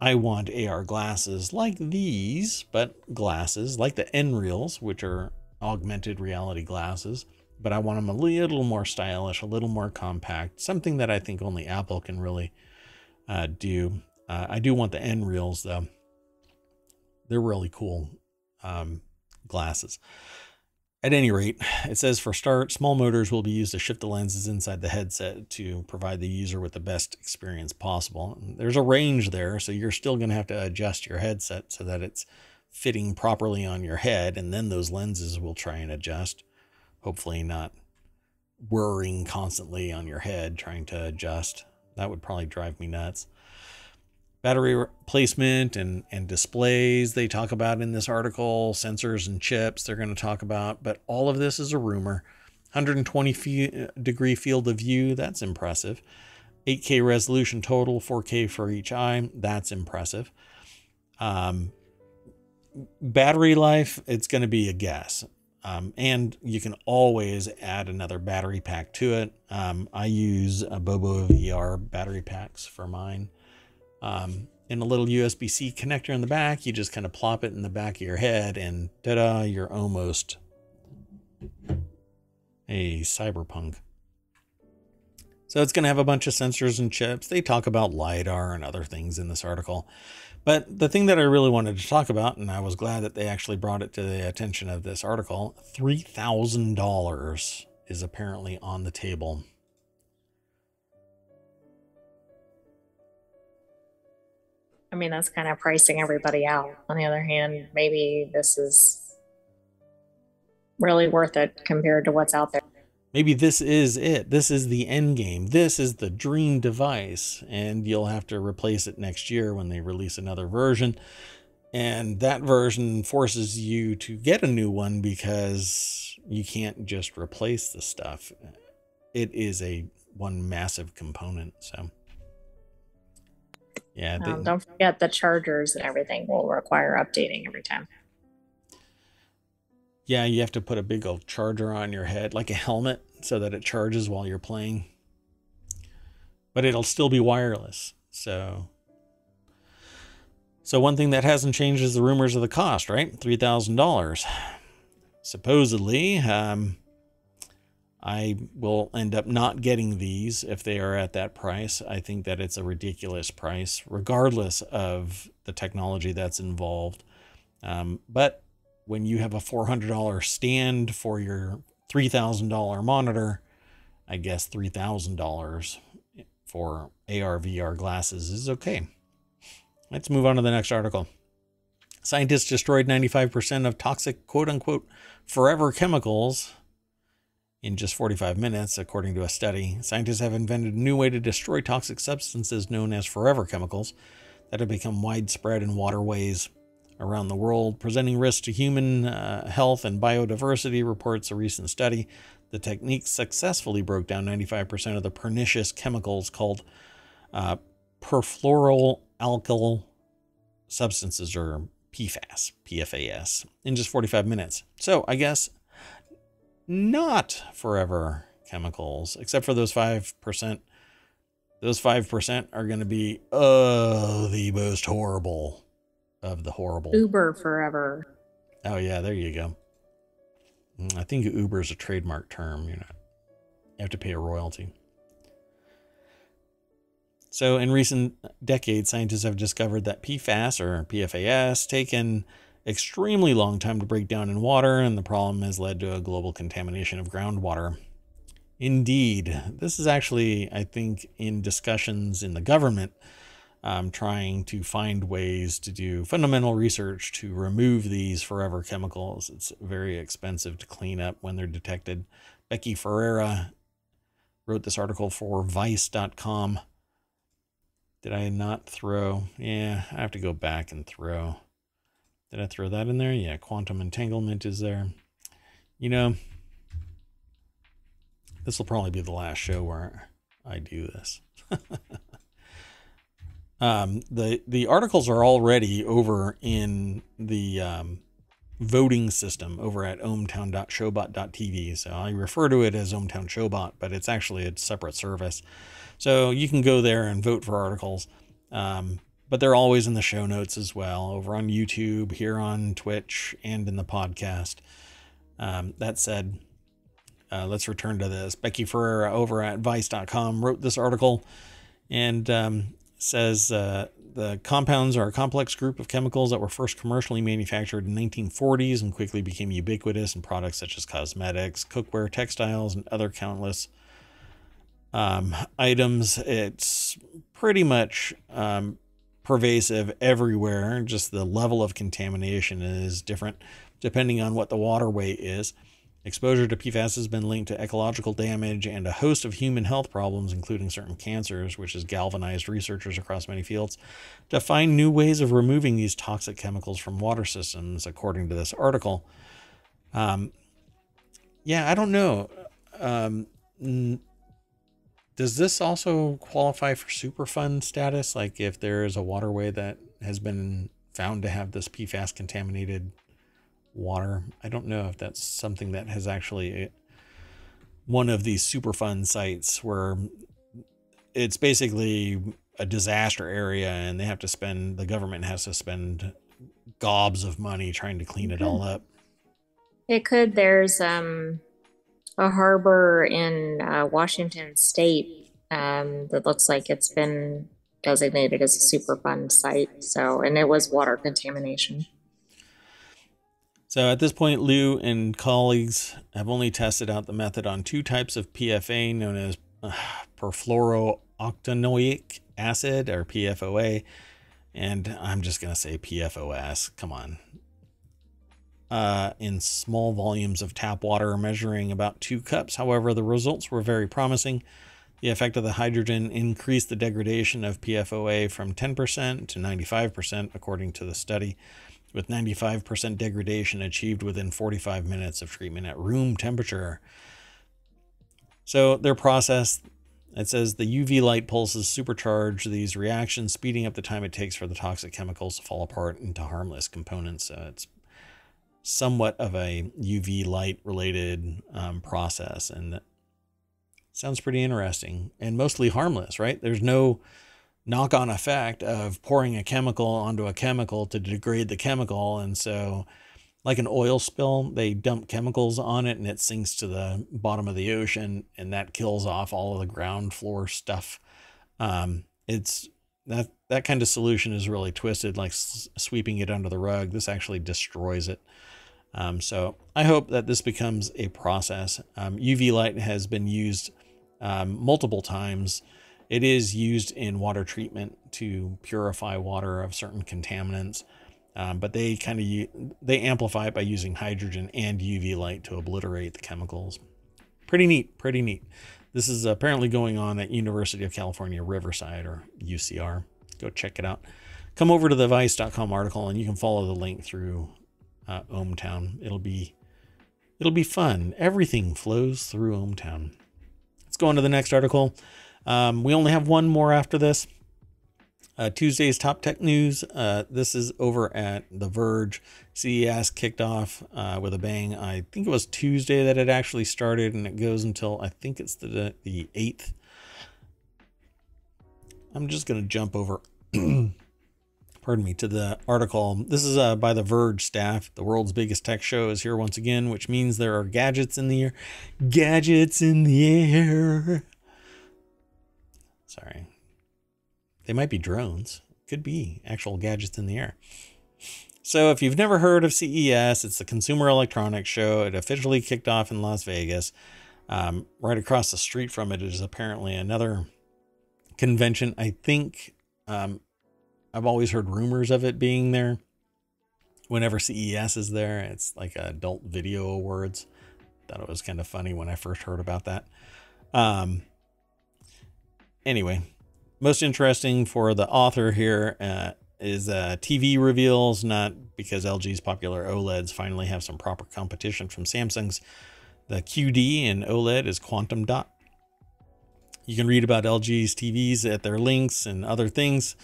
A: I want AR glasses like these, but glasses like the Nreals, which are augmented reality glasses, but I want them a little more stylish, a little more compact, something that I think only Apple can really uh, do. Uh, I do want the Nreals though. They're really cool um, glasses. At any rate, it says for start, small motors will be used to shift the lenses inside the headset to provide the user with the best experience possible. There's a range there, so you're still going to have to adjust your headset so that it's fitting properly on your head, and then those lenses will try and adjust. Hopefully, not whirring constantly on your head trying to adjust. That would probably drive me nuts. Battery replacement and, and displays they talk about in this article, sensors and chips they're going to talk about, but all of this is a rumor. 120 fe- degree field of view, that's impressive. 8K resolution total, 4K for each eye, that's impressive. Um, battery life, it's going to be a guess. Um, and you can always add another battery pack to it. Um, I use a Bobo VR battery packs for mine. Um, in a little USB C connector in the back, you just kind of plop it in the back of your head, and ta da, you're almost a cyberpunk. So it's going to have a bunch of sensors and chips. They talk about LiDAR and other things in this article. But the thing that I really wanted to talk about, and I was glad that they actually brought it to the attention of this article $3,000 is apparently on the table.
B: I mean, that's kind of pricing everybody out. On the other hand, maybe this is really worth it compared to what's out there.
A: Maybe this is it. This is the end game. This is the dream device. And you'll have to replace it next year when they release another version. And that version forces you to get a new one because you can't just replace the stuff. It is a one massive component. So,
B: yeah. Um, don't forget the chargers and everything will require updating every time.
A: Yeah, you have to put a big old charger on your head, like a helmet. so that it charges while you're playing. But it'll still be wireless. So so one thing that hasn't changed is the rumors of the cost, right? $3,000. Supposedly, um, I will end up not getting these if they are at that price. I think that it's a ridiculous price, regardless of the technology that's involved. Um, but when you have a $400 stand for your $3,000 monitor, I guess $3,000 for AR VR glasses is okay. Let's move on to the next article. Scientists destroyed 95% of toxic quote unquote forever chemicals in just 45 minutes, according to a study. Scientists have invented a new way to destroy toxic substances known as forever chemicals that have become widespread in waterways around the world, presenting risks to human uh, health and biodiversity, reports a recent study. The technique successfully broke down 95% of the pernicious chemicals called uh, perfluoroalkyl substances or PFAS, PFAS, in just 45 minutes. So I guess not forever chemicals, except for those 5%. Those 5% are going to be, oh, the most horrible of the horrible.
B: Uber forever.
A: Oh, yeah, there you go. Mm, I think Uber is a trademark term. You know, you have to pay a royalty. So, in recent decades, scientists have discovered that PFAS or PFAS take an extremely long time to break down in water, and the problem has led to a global contamination of groundwater. Indeed, this is actually, I think, in discussions in the government, um, trying to find ways to do fundamental research to remove these forever chemicals. It's very expensive to clean up when they're detected. Becky Ferreira wrote this article for Vice.com did I not throw? Yeah, I have to go back and throw. Did I throw that in there? Yeah, quantum entanglement is there. You know, this will probably be the last show where I do this. um, the the articles are already over in the um, voting system over at ohmtown.showbot.tv. So I refer to it as ohmtown showbot, but it's actually a separate service. So you can go there and vote for articles. Um, but they're always in the show notes as well over on YouTube, here on Twitch, and in the podcast. Um, that said, uh, let's return to this. Becky Ferreira over at Vice.com wrote this article and um, says uh, the compounds are a complex group of chemicals that were first commercially manufactured in 1940s and quickly became ubiquitous in products such as cosmetics, cookware, textiles, and other countless um, items. It's pretty much um, pervasive everywhere. Just the level of contamination is different depending on what the waterway is. Exposure to PFAS has been linked to ecological damage and a host of human health problems, including certain cancers, which has galvanized researchers across many fields to find new ways of removing these toxic chemicals from water systems, according to this article. Um, yeah, I don't know. Um, does this also qualify for Superfund status? Like if there is a waterway that has been found to have this PFAS contaminated water? I don't know if that's something that has actually uh, one of these Superfund sites where it's basically a disaster area and they have to spend the government has to spend gobs of money trying to clean it all up.
B: It could. There's um a harbor in uh, Washington State um, that looks like it's been designated as a Superfund site. So, and it was water contamination.
A: So at this point, Liu and colleagues have only tested out the method on two types of PFA known as uh, perfluorooctanoic acid or PFOA. And I'm just going to say PFOS. Come on uh, in small volumes of tap water, measuring about two cups. However, the results were very promising. The effect of the hydrogen increased the degradation of PFOA from 10% to 95%, according to the study, with 95% degradation achieved within 45 minutes of treatment at room temperature. So, their process it says the UV light pulses supercharge these reactions, speeding up the time it takes for the toxic chemicals to fall apart into harmless components. So it's somewhat of a UV light related um, process. And that Sounds pretty interesting and mostly harmless, right? There's no knock on effect of pouring a chemical onto a chemical to degrade the chemical. And so, like an oil spill, they dump chemicals on it and it sinks to the bottom of the ocean and that kills off all of the ground floor stuff. Um, it's that that kind of solution is really twisted, like s- sweeping it under the rug. This actually destroys it. Um, so I hope that this becomes a process. Um, UV light has been used um, multiple times. It is used in water treatment to purify water of certain contaminants, um, but they kind of they amplify it by using hydrogen and UV light to obliterate the chemicals. Pretty neat, pretty neat. This is apparently going on at University of California, Riverside or UCR. Go check it out. Come over to the Vice.com article and you can follow the link through uh, ohmTown. It'll be it'll be fun. Everything flows through ohmTown. Let's go on to the next article. Um, we only have one more after this. Uh, Tuesday's top tech news. Uh, this is over at The Verge. CES kicked off uh, with a bang. I think it was Tuesday that it actually started, and it goes until I think it's the the eighth. I'm just gonna jump over. pardon me to the article. This is uh, by The Verge staff. The world's biggest tech show is here once again, which means there are gadgets in the air. Gadgets in the air. Sorry. They might be drones. Could be actual gadgets in the air. So, if you've never heard of CES, it's the Consumer Electronics Show. It officially kicked off in Las Vegas. Um, right across the street from it is apparently another convention. I think um, I've always heard rumors of it being there. Whenever CES is there, it's like Adult Video Awards. Thought it was kind of funny when I first heard about that. Um, anyway, most interesting for the author here uh, is uh, TV reveals, not because LG's popular OLEDs finally have some proper competition from Samsung's. The QD in OLED is Quantum Dot. You can read about LG's TVs at their links and other things.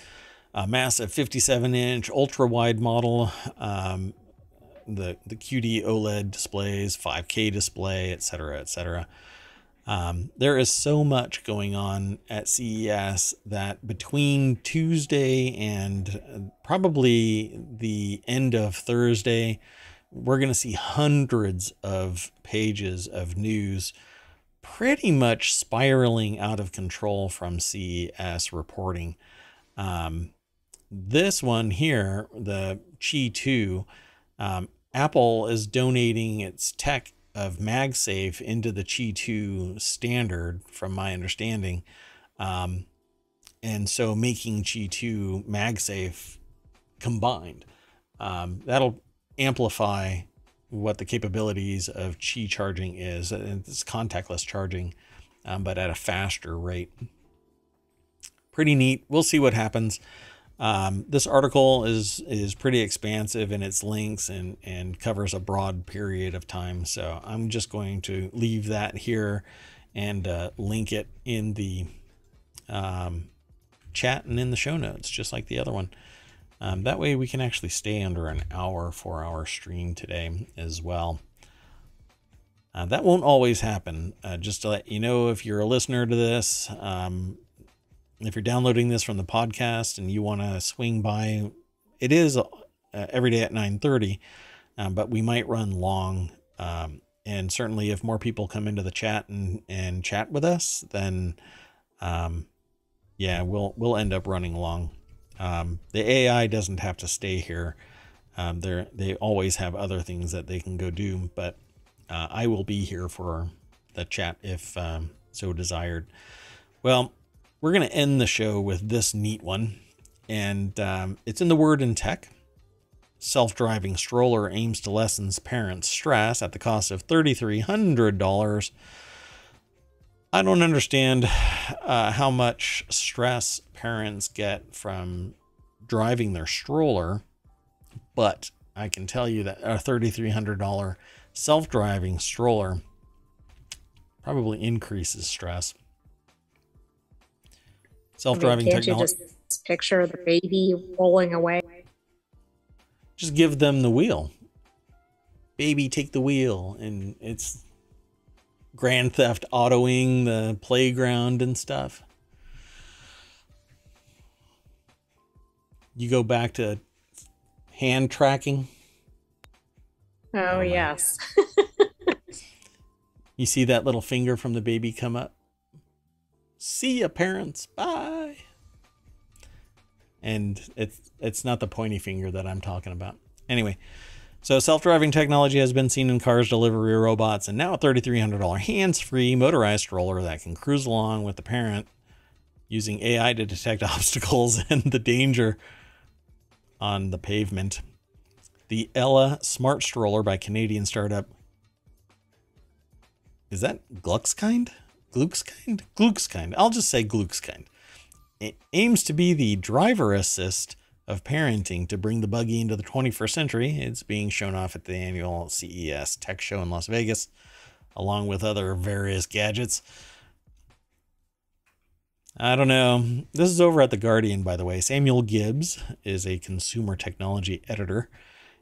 A: A massive 57 inch ultra wide model, um, the, the QD OLED displays, 5K display, etc., etc. Um, there is so much going on at CES that between Tuesday and probably the end of Thursday, we're going to see hundreds of pages of news pretty much spiraling out of control from CES reporting. Um, this one here, the Qi 2, um, Apple is donating its tech of MagSafe into the Qi 2 standard, from my understanding. Um, and so making Qi 2 MagSafe combined. Um, that'll amplify what the capabilities of Qi charging is. It's contactless charging, um, but at a faster rate. Pretty neat. We'll see what happens. Um, this article is is pretty expansive in its links and and covers a broad period of time. So I'm just going to leave that here and uh, link it in the um, chat and in the show notes, just like the other one. Um, that way we can actually stay under an hour for our stream today as well. Uh, that won't always happen. Uh, just to let you know, if you're a listener to this, um, if you're downloading this from the podcast and you want to swing by, it is uh, every day at 9:30, um, but we might run long. Um, and certainly, if more people come into the chat and and chat with us, then um, yeah, we'll we'll end up running long. Um, the AI doesn't have to stay here. Um, they they always have other things that they can go do, but uh, I will be here for the chat if um, so desired. Well, we're going to end the show with this neat one. And um, it's in the word in tech. Self driving stroller aims to lessen parents' stress at the cost of $3,300. I don't understand uh, how much stress parents get from driving their stroller, but I can tell you that a $3,300 self driving stroller probably increases stress. Self-driving
B: I mean, can't
A: technology.
B: You just picture the baby rolling away.
A: Just give them the wheel. Baby, take the wheel, and it's Grand Theft Autoing the playground and stuff. You go back to hand tracking.
B: Oh, oh yes.
A: you see that little finger from the baby come up? See ya, parents. Bye. And it's it's not the pointy finger that I'm talking about. Anyway, so self-driving technology has been seen in cars, delivery robots, and now a $3,300 hands-free motorized stroller that can cruise along with the parent using AI to detect obstacles and the danger on the pavement. The Ella Smart Stroller by Canadian startup. Is that Glüxkind? Glüxkind? Glüxkind. I'll just say Glüxkind. It aims to be the driver assist of parenting to bring the buggy into the 21st century. It's being shown off at the annual CES Tech Show in Las Vegas, along with other various gadgets. I don't know. This is over at The Guardian, by the way. Samuel Gibbs is a consumer technology editor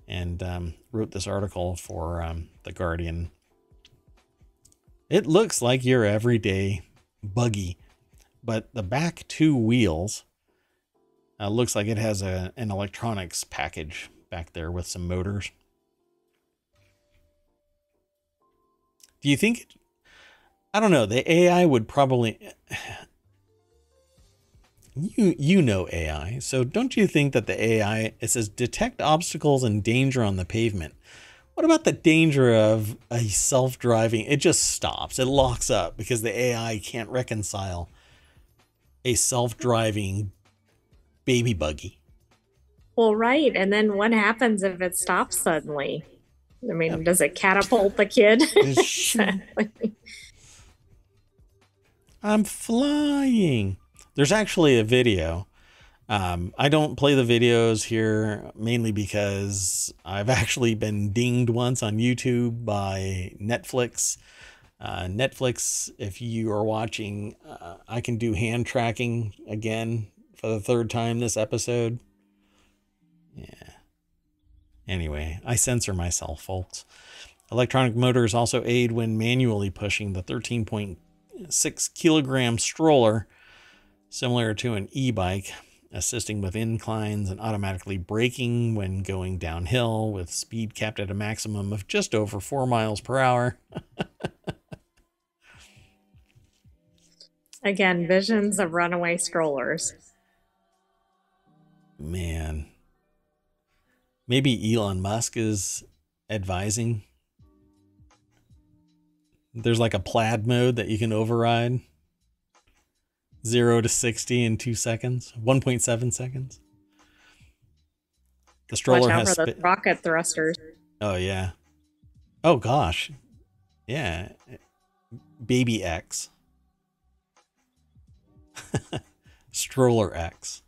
A: and um, wrote this article for um, The Guardian. It looks like your everyday buggy, but the back two wheels uh, looks like it has a, an electronics package back there with some motors. Do you think? I don't know. The AI would probably you you know AI, so don't you think that the AI it says detect obstacles and danger on the pavement? What about the danger of a self-driving? It just stops. It locks up because the AI can't reconcile a self-driving baby buggy.
B: Well, right. And then what happens if it stops suddenly? I mean, does it catapult the kid?
A: I'm flying. There's actually a video. Um, I don't play the videos here mainly because I've actually been dinged once on YouTube by Netflix. Uh, Netflix, if you are watching, uh, I can do hand tracking again for the third time this episode. Yeah. Anyway, I censor myself, folks. Electronic motors also aid when manually pushing the 13.6 kilogram stroller similar to an e-bike, assisting with inclines and automatically braking when going downhill with speed capped at a maximum of just over 4 miles per hour.
B: Again, visions of runaway strollers.
A: Man. Maybe Elon Musk is advising. There's like a plaid mode that you can override zero to 60 in two seconds, 1.7 seconds. The stroller Watch out
B: has for the rocket thrusters.
A: Oh yeah. Oh gosh. Yeah. Baby X. stroller X.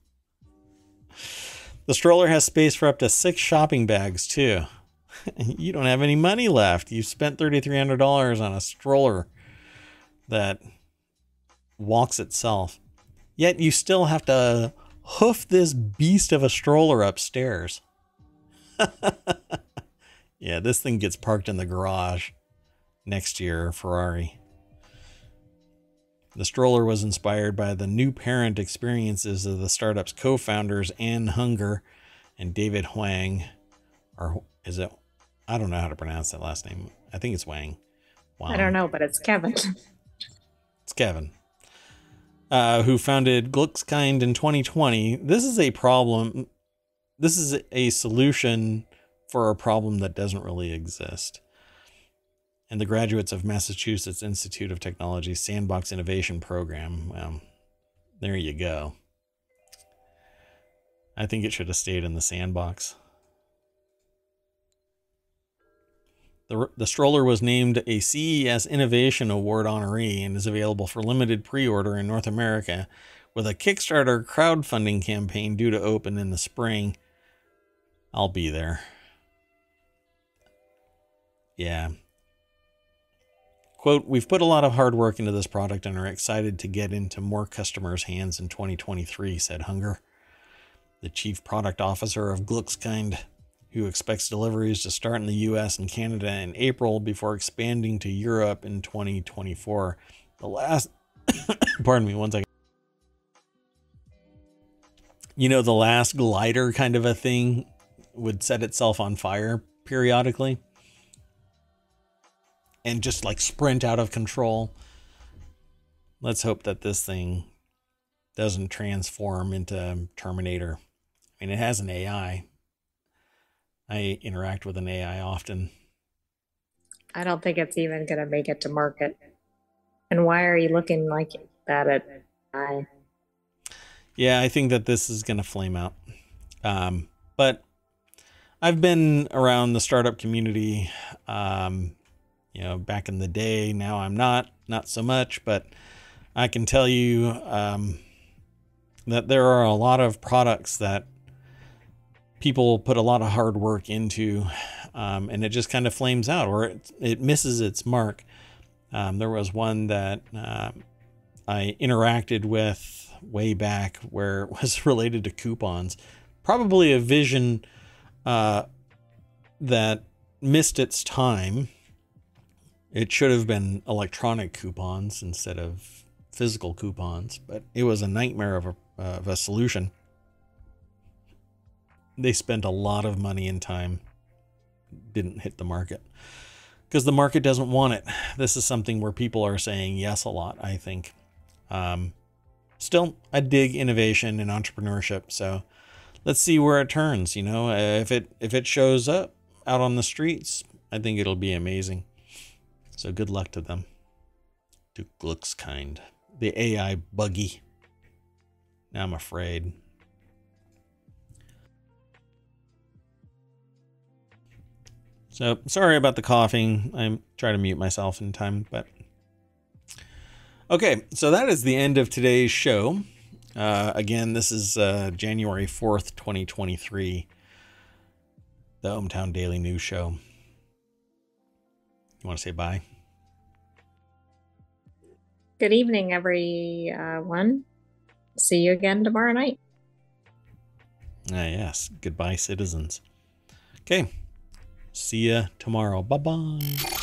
A: The stroller has space for up to six shopping bags too. you don't have any money left. You spent $3,300 on a stroller that walks itself. Yet you still have to hoof this beast of a stroller upstairs. yeah, this thing gets parked in the garage next year, Ferrari. The stroller was inspired by the new parent experiences of the startup's co founders, Anne Hunger and David Huang. Or is it? I don't know how to pronounce that last name. I think it's Wang.
B: Wow. I don't know, but it's Kevin.
A: it's Kevin uh, who founded Glüxkind in 2020. This is a problem. This is a solution for a problem that doesn't really exist. And the graduates of Massachusetts Institute of Technology Sandbox Innovation Program. Well, there you go. I think it should have stayed in the sandbox. The, the stroller was named a CES Innovation Award honoree and is available for limited pre order in North America with a Kickstarter crowdfunding campaign due to open in the spring. I'll be there. Yeah. Quote, we've put a lot of hard work into this product and are excited to get into more customers' hands in 2023, said Hunger, the chief product officer of Glüxkind who expects deliveries to start in the US and Canada in April before expanding to Europe in 2024. The last, pardon me, one second. You know, the last glider kind of a thing would set itself on fire periodically and just like sprint out of control. Let's hope that this thing doesn't transform into Terminator. I mean, it has an AI. I interact with an AI often.
B: I don't think it's even going to make it to market. And why are you looking like that at I?
A: Yeah, I think that this is going to flame out. Um, but I've been around the startup community, um, you know, back in the day. Now I'm not, not so much, but I can tell you um, that there are a lot of products that people put a lot of hard work into, um, and it just kind of flames out or it, it misses its mark. Um, there was one that uh, I interacted with way back where it was related to coupons. Probably a vision uh, that missed its time. It should have been electronic coupons instead of physical coupons, but it was a nightmare of a, of a solution. They spent a lot of money and time, didn't hit the market because the market doesn't want it. This is something where people are saying yes a lot, I think. Um, still, I dig innovation and entrepreneurship, so let's see where it turns. You know, if it if it shows up out on the streets, I think it'll be amazing. So good luck to them. Duke looks kind. The AI buggy. Now I'm afraid. So sorry about the coughing. I'm trying to mute myself in time, but okay. So that is the end of today's show. Uh, again, this is uh, January 4th, 2023, the ohmTown Daily News Show. You want to say bye?
B: Good evening, everyone. See you again tomorrow night.
A: Ah, yes. Goodbye, citizens. Okay. See ya tomorrow. Bye bye.